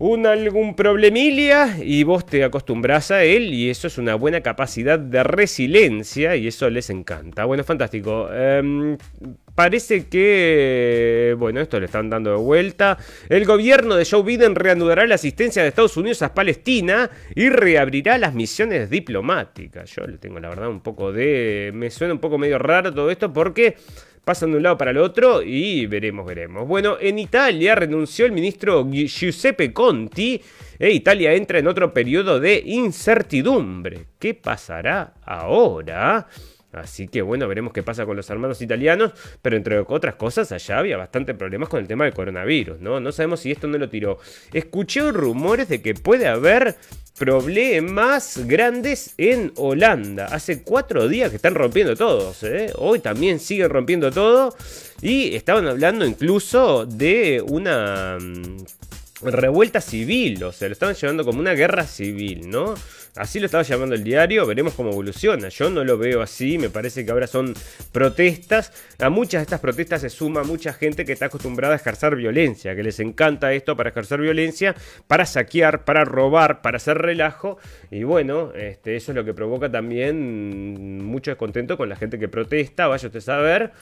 un algún problemilia y vos te acostumbras a él y eso es una buena capacidad de resiliencia y eso les encanta. Bueno, fantástico. Em, parece que, bueno, esto le están dando de vuelta. El gobierno de Joe Biden reanudará la asistencia de Estados Unidos a Palestina y reabrirá las misiones diplomáticas. Yo le tengo la verdad un poco de... Me suena un poco medio raro todo esto porque pasan de un lado para el otro y veremos, veremos. Bueno, en Italia renunció el ministro Gi- Giuseppe Conti e Italia entra en otro periodo de incertidumbre. ¿Qué pasará ahora? Así que bueno, veremos qué pasa con los hermanos italianos, pero entre otras cosas allá había bastante problemas con el tema del coronavirus, ¿no? No sabemos si esto no lo tiró. Escuché rumores de que puede haber problemas grandes en Holanda. Hace cuatro días que están rompiendo todos, ¿eh? Hoy también siguen rompiendo todo y estaban hablando incluso de una... mm, revuelta civil, o sea, lo estaban llevando como una guerra civil, ¿no? Así lo estaba llamando el diario, veremos cómo evoluciona. Yo no lo veo así, me parece que ahora son protestas. A muchas de estas protestas se suma mucha gente que está acostumbrada a ejercer violencia, que les encanta esto para ejercer violencia, para saquear, para robar, para hacer relajo. Y bueno, este, eso es lo que provoca también mucho descontento con la gente que protesta, vaya usted a saber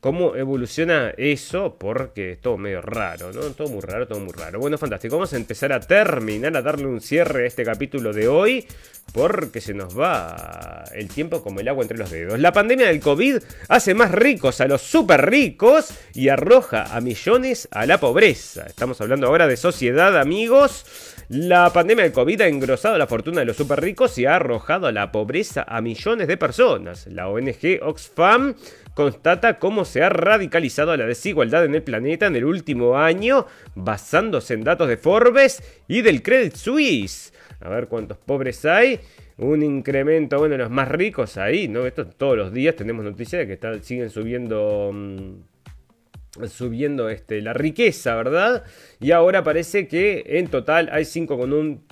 cómo evoluciona eso, porque es todo medio raro, ¿no? Todo muy raro, todo muy raro. Bueno, fantástico. Vamos a empezar a terminar, a darle un cierre a este capítulo de hoy, porque se nos va el tiempo como el agua entre los dedos. La pandemia del COVID hace más ricos a los super ricos y arroja a millones a la pobreza. Estamos hablando ahora de sociedad, amigos. La pandemia del COVID ha engrosado la fortuna de los super ricos y ha arrojado a la pobreza a millones de personas. La ONG Oxfam constata cómo se ha radicalizado la desigualdad en el planeta en el último año, basándose en datos de Forbes y del Credit Suisse. A ver cuántos pobres hay. Un incremento, bueno, los más ricos ahí, ¿no? Esto todos los días tenemos noticias de que está- siguen subiendo. mm, subiendo este, la riqueza, ¿verdad? Y ahora parece que en total hay 5,1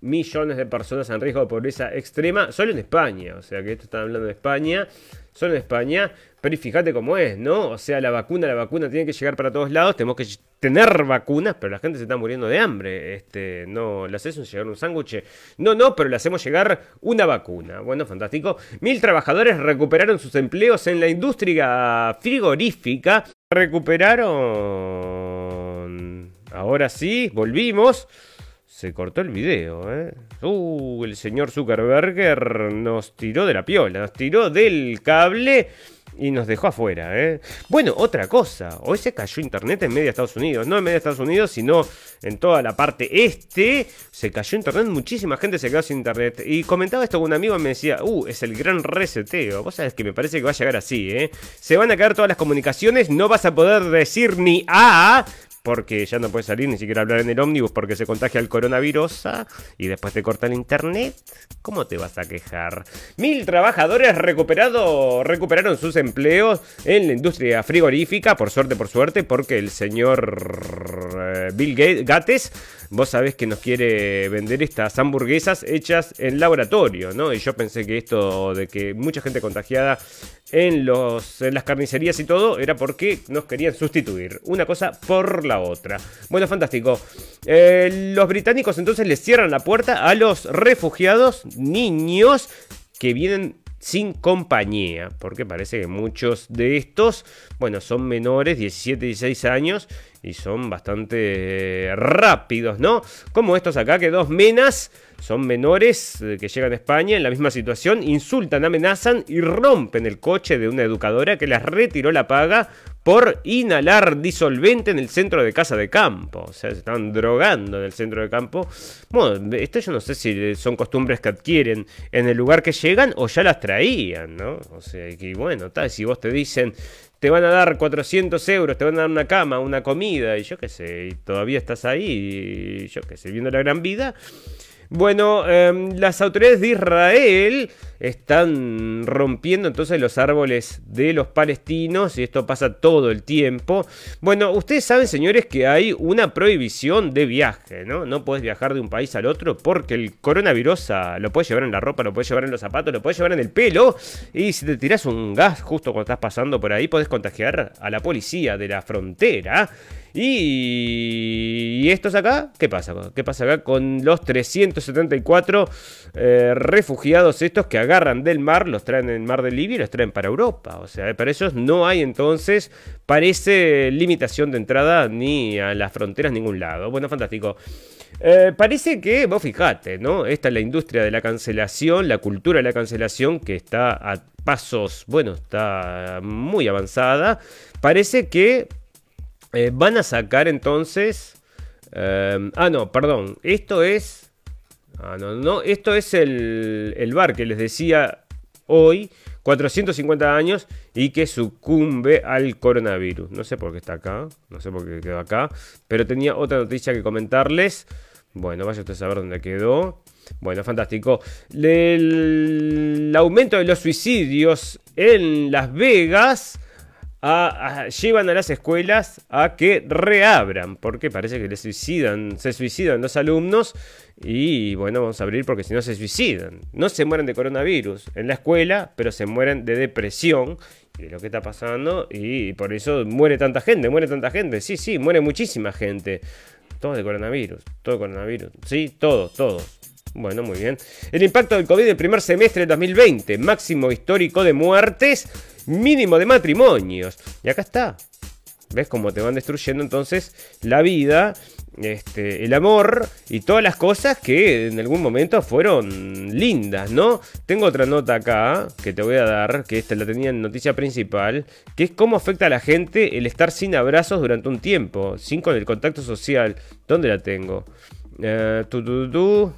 millones de personas en riesgo de pobreza extrema, solo en España, o sea que esto están hablando de España, solo en España, pero y fíjate cómo es, ¿no? O sea, la vacuna, la vacuna tiene que llegar para todos lados, tenemos que tener vacunas, pero la gente se está muriendo de hambre, este, no, le haces llegar un sándwich, no, no, pero le hacemos llegar una vacuna, bueno, fantástico, mil trabajadores recuperaron sus empleos en la industria frigorífica, recuperaron, ahora sí, volvimos, se cortó el video, ¿eh? Uh, el señor Zuckerberg nos tiró de la piola, nos tiró del cable y nos dejó afuera, ¿eh? Bueno, otra cosa, hoy se cayó internet en media Estados Unidos, no en media Estados Unidos, sino en toda la parte este, se cayó internet, muchísima gente se quedó sin internet. Y comentaba esto con un amigo y me decía, uh, es el gran reseteo. Vos sabés que me parece que va a llegar así, ¿eh? Se van a caer todas las comunicaciones, no vas a poder decir ni A, porque ya no puedes salir ni siquiera hablar en el ómnibus porque se contagia el coronavirus ah, y después te corta el internet. ¿Cómo te vas a quejar? Mil trabajadores recuperado, recuperaron sus empleos en la industria frigorífica, por suerte, por suerte, porque el señor eh, Bill Ga- Gates vos sabés que nos quiere vender estas hamburguesas hechas en laboratorio, ¿no? Y yo pensé que esto de que mucha gente contagiada en, los, las carnicerías y todo era porque nos querían sustituir una cosa por la otra. Bueno, fantástico. Eh, los británicos entonces les cierran la puerta a los refugiados niños que vienen sin compañía, porque parece que muchos de estos, bueno, son menores, 17, 16 años, y son bastante rápidos, ¿no? Como estos acá, que dos menas son menores eh, que llegan a España en la misma situación, insultan, amenazan y rompen el coche de una educadora que les retiró la paga por inhalar disolvente en el centro de casa de campo. O sea, se estaban drogando en el centro de campo. Bueno, esto yo no sé si son costumbres que adquieren en el lugar que llegan o ya las traían, ¿no? O sea, que bueno, tal, si vos te dicen, te van a dar 400 euros, te van a dar una cama, una comida, y yo qué sé, y todavía estás ahí, y yo qué sé, viendo la gran vida. Bueno, em, las autoridades de Israel están rompiendo entonces los árboles de los palestinos y esto pasa todo el tiempo. Bueno, ustedes saben, señores, que hay una prohibición de viaje, ¿no? No puedes viajar de un país al otro porque el coronavirus ah, lo puedes llevar en la ropa, lo puedes llevar en los zapatos, lo puedes llevar en el pelo y si te tiras un gas justo cuando estás pasando por ahí, puedes contagiar a la policía de la frontera. Y, estos acá, ¿qué pasa? ¿Qué pasa acá con los 374 eh, refugiados estos que agarran del mar, los traen del mar de Libia y los traen para Europa? O sea, para ellos no hay entonces, parece limitación de entrada ni a las fronteras, ningún lado. Bueno, fantástico. Eh, parece que, vos fijate, ¿no? Esta es la industria de la cancelación, la cultura de la cancelación que está a pasos, bueno, está muy avanzada. Parece que eh, van a sacar entonces... Eh, ah, no, perdón. Esto es... Ah, no, no. Esto es el, el bar que les decía hoy. 450 años y que sucumbe al coronavirus. No sé por qué está acá, no sé por qué quedó acá, pero tenía otra noticia que comentarles. Bueno, vaya usted a saber dónde quedó. Bueno, fantástico. El aumento de los suicidios en Las Vegas llevan a las escuelas a que reabran, porque parece que les suicidan, se suicidan los alumnos y bueno, vamos a abrir porque si no se suicidan. No se mueren de coronavirus en la escuela, pero se mueren de depresión de lo que está pasando y por eso muere tanta gente, muere tanta gente, sí, sí, muere muchísima gente. Todo de coronavirus, todo coronavirus, sí, todo, todo. Bueno, muy bien. El impacto del COVID el primer semestre de 2020, máximo histórico de muertes mínimo de matrimonios. Y acá está. ¿Ves cómo te van destruyendo entonces la vida, este, el amor y todas las cosas que en algún momento fueron lindas, ¿no? Tengo otra nota acá que te voy a dar, que esta la tenía en noticia principal, que es cómo afecta a la gente el estar sin abrazos durante un tiempo, sin con el contacto social. ¿Dónde la tengo? Eh, tu, tu, tu,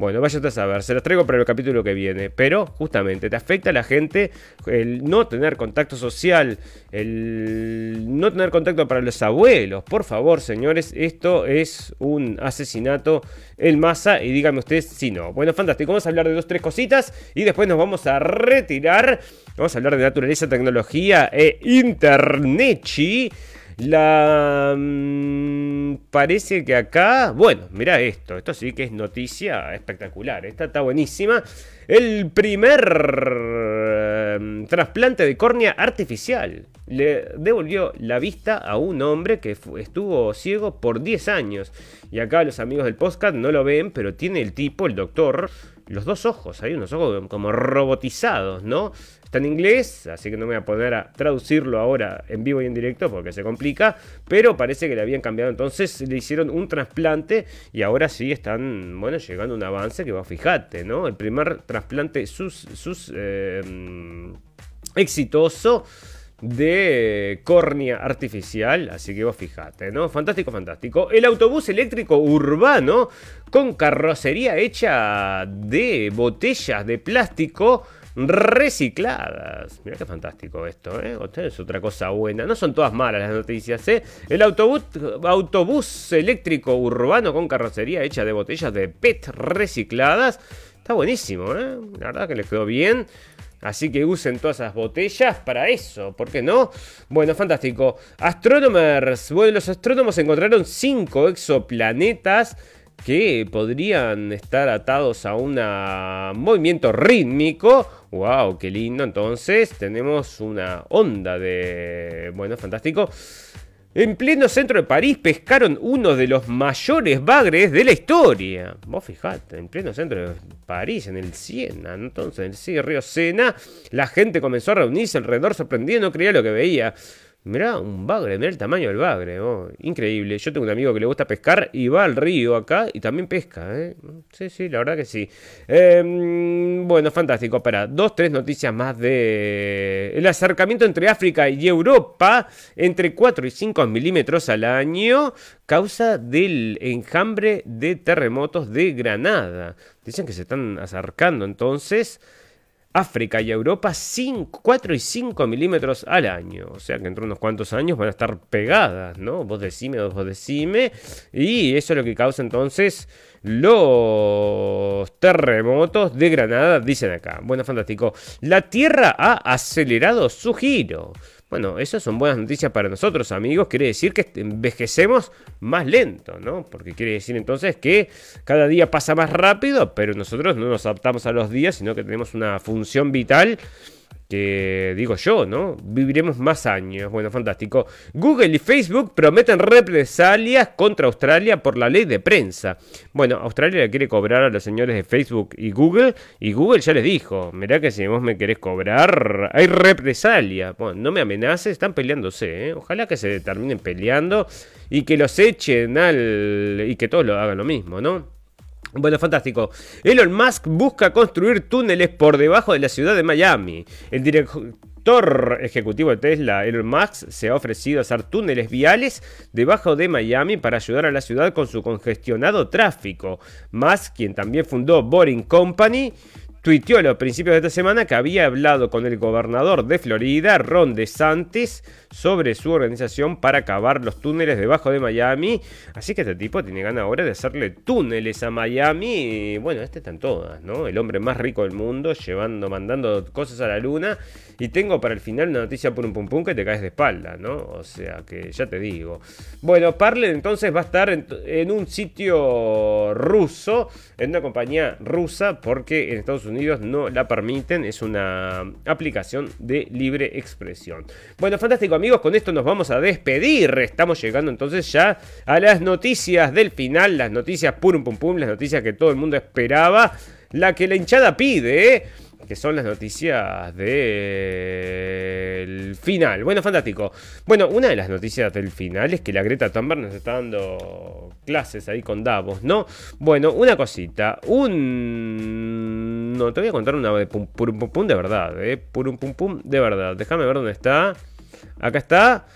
bueno, vaya a saber, se las traigo para el capítulo que viene. Pero justamente te afecta a la gente el no tener contacto social, el no tener contacto para los abuelos. Por favor, señores, esto es un asesinato en masa y díganme ustedes si no. Bueno, fantástico, vamos a hablar de dos, tres cositas y después nos vamos a retirar. Vamos a hablar de naturaleza, tecnología e internet. La... Mm, parece que acá... Bueno, mira esto. Esto sí que es noticia espectacular. Esta está buenísima. El primer mm, trasplante de córnea artificial. Le devolvió la vista a un hombre que estuvo ciego por 10 años. Y acá los amigos del podcast no lo ven, pero tiene el tipo, el doctor, los dos ojos. Hay unos ojos como robotizados, ¿no? Está en inglés, así que no me voy a poder a traducirlo ahora en vivo y en directo porque se complica, pero parece que le habían cambiado, entonces le hicieron un trasplante y ahora sí están, bueno, llegando a un avance que va, fíjate, ¿no? El primer trasplante sus eh, exitoso de córnea artificial, así que vos fijate, ¿no? Fantástico, fantástico. El autobús eléctrico urbano con carrocería hecha de botellas de plástico recicladas. Mira qué fantástico esto, ¿eh? es otra cosa buena. No son todas malas las noticias, ¿eh? El autobús, eléctrico urbano con carrocería hecha de botellas de PET recicladas. Está buenísimo, ¿eh? La verdad que les quedó bien. Así que usen todas esas botellas para eso, ¿por qué no? Bueno, fantástico. Astronomers. Bueno, los astrónomos encontraron cinco exoplanetas que podrían estar atados a un movimiento rítmico. ¡Wow! ¡Qué lindo! Entonces tenemos una onda de... Bueno, fantástico. En pleno centro de París pescaron uno de los mayores bagres de la historia. Vos fijate, en pleno centro de París, en el Siena, entonces en el río Sena, la gente comenzó a reunirse alrededor sorprendido, no creía lo que veía. Mirá, un bagre, mirá el tamaño del bagre, oh, increíble. Yo tengo un amigo que le gusta pescar y va al río acá y también pesca, ¿eh? Sí, sí, la verdad que sí. Em, bueno, fantástico. Para dos, tres noticias más de el acercamiento entre África y Europa entre 4 y 5 milímetros al año causa del enjambre de terremotos de Granada. Dicen que se están acercando entonces África y Europa 4 y 5 milímetros al año. O sea que entre unos cuantos años van a estar pegadas, ¿no? Vos decime, vos decime. Y eso es lo que causa entonces los terremotos de Granada, dicen acá. Bueno, fantástico. La Tierra ha acelerado su giro. Bueno, esas son buenas noticias para nosotros, amigos. Quiere decir que envejecemos más lento, ¿no? Porque quiere decir entonces que cada día pasa más rápido, pero nosotros no nos adaptamos a los días, sino que tenemos una función vital que digo yo, ¿no? Viviremos más años. Bueno, fantástico. Google y Facebook prometen represalias contra Australia por la ley de prensa. Bueno, Australia le quiere cobrar a los señores de Facebook y Google, y Google ya les dijo, mirá que si vos me querés cobrar, hay represalia. Bueno, no me amenaces, están peleándose, ¿eh? Ojalá que se terminen peleando y que los echen al... y que todos lo hagan lo mismo, ¿no? Bueno, fantástico. Elon Musk busca construir túneles por debajo de la ciudad de Miami. El director ejecutivo de Tesla, Elon Musk, se ha ofrecido a hacer túneles viales debajo de Miami para ayudar a la ciudad con su congestionado tráfico. Musk, quien también fundó Boring Company, tuiteó a los principios de esta semana que había hablado con el gobernador de Florida, Ron DeSantis, sobre su organización para cavar los túneles debajo de Miami. Así que este tipo tiene ganas ahora de hacerle túneles a Miami. Y bueno, este están todas, ¿no? El hombre más rico del mundo, llevando, mandando cosas a la luna. Y tengo para el final una noticia por un pum pum que te caes de espalda, ¿no? O sea que ya te digo. Bueno, Parler entonces va a estar en, un sitio ruso, en una compañía rusa, porque en Estados Unidos no la permiten. Es una aplicación de libre expresión. Bueno, fantástico amigos, con esto nos vamos a despedir. Estamos llegando entonces ya a las noticias del final, las noticias pum pum pum, las noticias que todo el mundo esperaba, la que la hinchada pide, que son las noticias del final. Bueno, fantástico. Bueno, una de las noticias del final es que la Greta Thunberg nos está dando clases ahí con Davos, ¿no? Bueno, una cosita. Un... No, te voy a contar una de pum pum pum de verdad, ¿eh? Purum pum pum de verdad. Déjame ver dónde está. Acá está.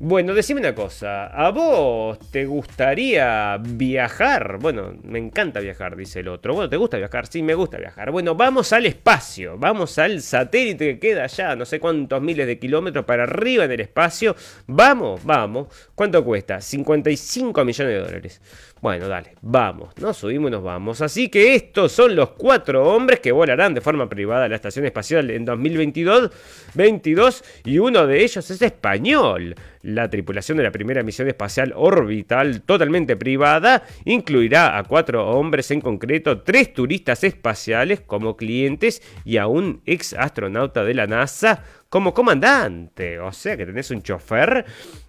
Bueno, decime una cosa, ¿a vos te gustaría viajar? Bueno, me encanta viajar, dice el otro. Bueno, ¿te gusta viajar? Sí, me gusta viajar. Bueno, vamos al espacio, vamos al satélite que queda allá, no sé cuántos miles de kilómetros para arriba en el espacio. Vamos, vamos. ¿Cuánto cuesta? 55 millones de dólares. Bueno, dale, vamos, nos subimos y nos vamos. Así que estos son los cuatro hombres que volarán de forma privada a la Estación Espacial en 2022 22, y uno de ellos es español. La tripulación de la primera misión espacial orbital totalmente privada incluirá a cuatro hombres en concreto, tres turistas espaciales como clientes y a un ex astronauta de la NASA como comandante. O sea que tenés un chofer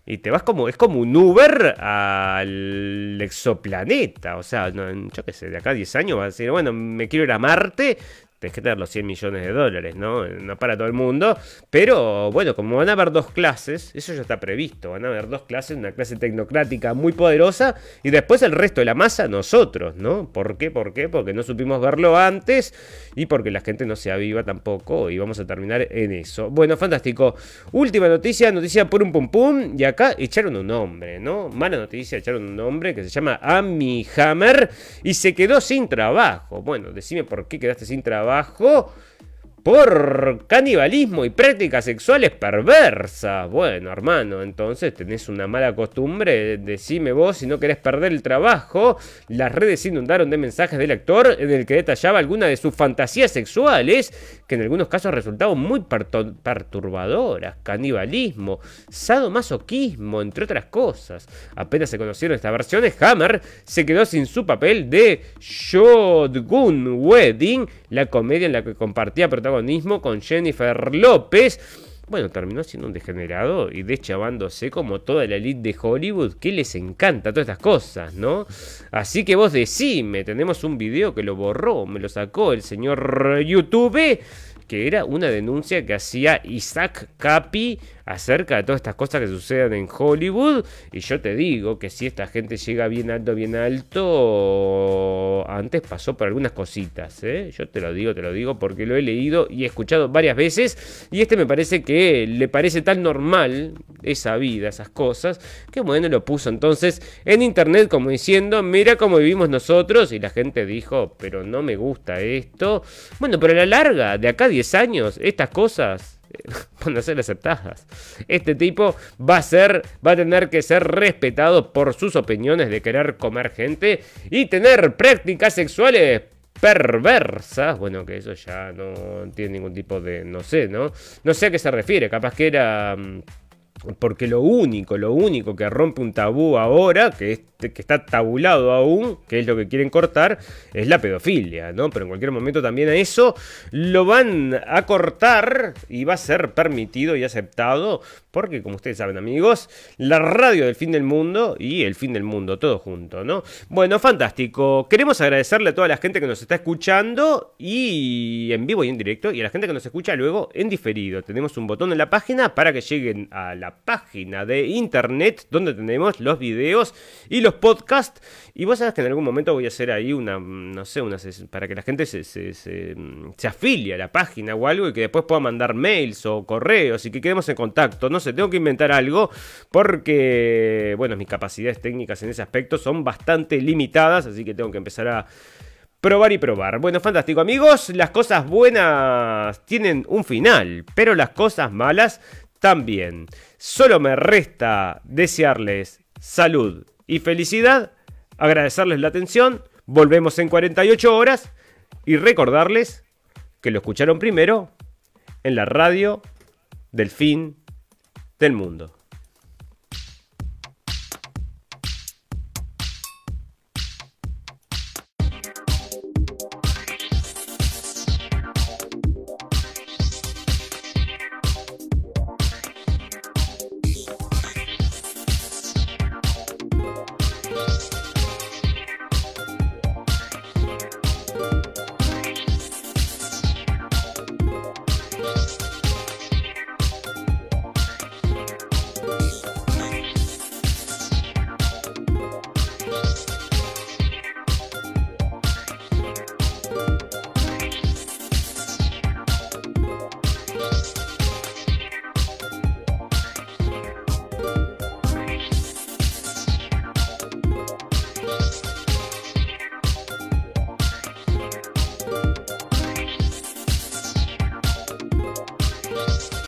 y te vas como, es como un Uber al exoplaneta. O sea, yo qué sé, de acá a 10 años vas a decir, bueno, me quiero ir a Marte, tenés que tener los 100 millones de dólares, ¿no? No para todo el mundo. Pero bueno, como van a haber dos clases, eso ya está previsto. Van a haber dos clases, una clase tecnocrática muy poderosa y después el resto de la masa, nosotros, ¿no? ¿Por qué? ¿Por qué? Porque no supimos verlo antes y porque la gente no se aviva tampoco y vamos a terminar en eso. Bueno, fantástico. Última noticia, noticia por un pum pum. Y acá echaron un nombre, ¿no? Mala noticia, echaron un nombre que se llama Amy Hammer y se quedó sin trabajo. Bueno, decime por qué quedaste sin trabajo Ахо! Por canibalismo y prácticas sexuales perversas. Bueno, hermano, entonces tenés una mala costumbre. Decime vos si no querés perder el trabajo. Las redes se inundaron de mensajes del actor en el que detallaba algunas de sus fantasías sexuales, que en algunos casos resultaban muy pertur- perturbadoras. Canibalismo, sadomasoquismo, entre otras cosas. Apenas se conocieron estas versiones, Hammer se quedó sin su papel de Shotgun Wedding, la comedia en la que compartía protagonismo con Jennifer López. Bueno, terminó siendo un degenerado y deschavándose como toda la elite de Hollywood, que les encanta todas estas cosas, ¿no? Así que vos decime, tenemos un video que lo borró, me lo sacó el señor YouTube, que era una denuncia que hacía Isaac Capi acerca de todas estas cosas que suceden en Hollywood. Y yo te digo que si esta gente llega bien alto, bien alto, antes pasó por algunas cositas, ¿eh? Yo te lo digo, te lo digo porque lo he leído y he escuchado varias veces. Y este me parece que le parece tan normal esa vida, esas cosas, que bueno, lo puso entonces en internet como diciendo, mira cómo vivimos nosotros. Y la gente dijo, pero no me gusta esto. Bueno, pero a la larga, de acá a 10 años, estas cosas van a ser aceptadas. Este tipo va a ser, va a tener que ser respetado por sus opiniones de querer comer gente y tener prácticas sexuales perversas. Bueno, que eso ya no tiene ningún tipo de, no sé, ¿no? No sé a qué se refiere. Capaz que era mm, porque lo único, lo único que rompe un tabú ahora, que, es- que está tabulado aún, que es lo que quieren cortar, es la pedofilia, ¿no? Pero en cualquier momento también a eso lo van a cortar y va a ser permitido y aceptado, porque como ustedes saben amigos, la radio del fin del mundo y el fin del mundo, todo junto, ¿no? Bueno, fantástico. Queremos agradecerle a toda la gente que nos está escuchando y en vivo y en directo, y a la gente que nos escucha luego en diferido. Tenemos un botón en la página para que lleguen a la página de internet donde tenemos los videos y los podcasts. Y vos sabés que en algún momento voy a hacer ahí una, no sé, una para que la gente se, se, se, se afilie a la página o algo y que después pueda mandar mails o correos y que quedemos en contacto. No sé, tengo que inventar algo porque, bueno, mis capacidades técnicas en ese aspecto son bastante limitadas, así que tengo que empezar a probar y probar. Bueno, fantástico amigos, las cosas buenas tienen un final, pero las cosas malas también. Solo me resta desearles salud y felicidad, agradecerles la atención, volvemos en 48 horas y recordarles que lo escucharon primero en la radio del fin del mundo.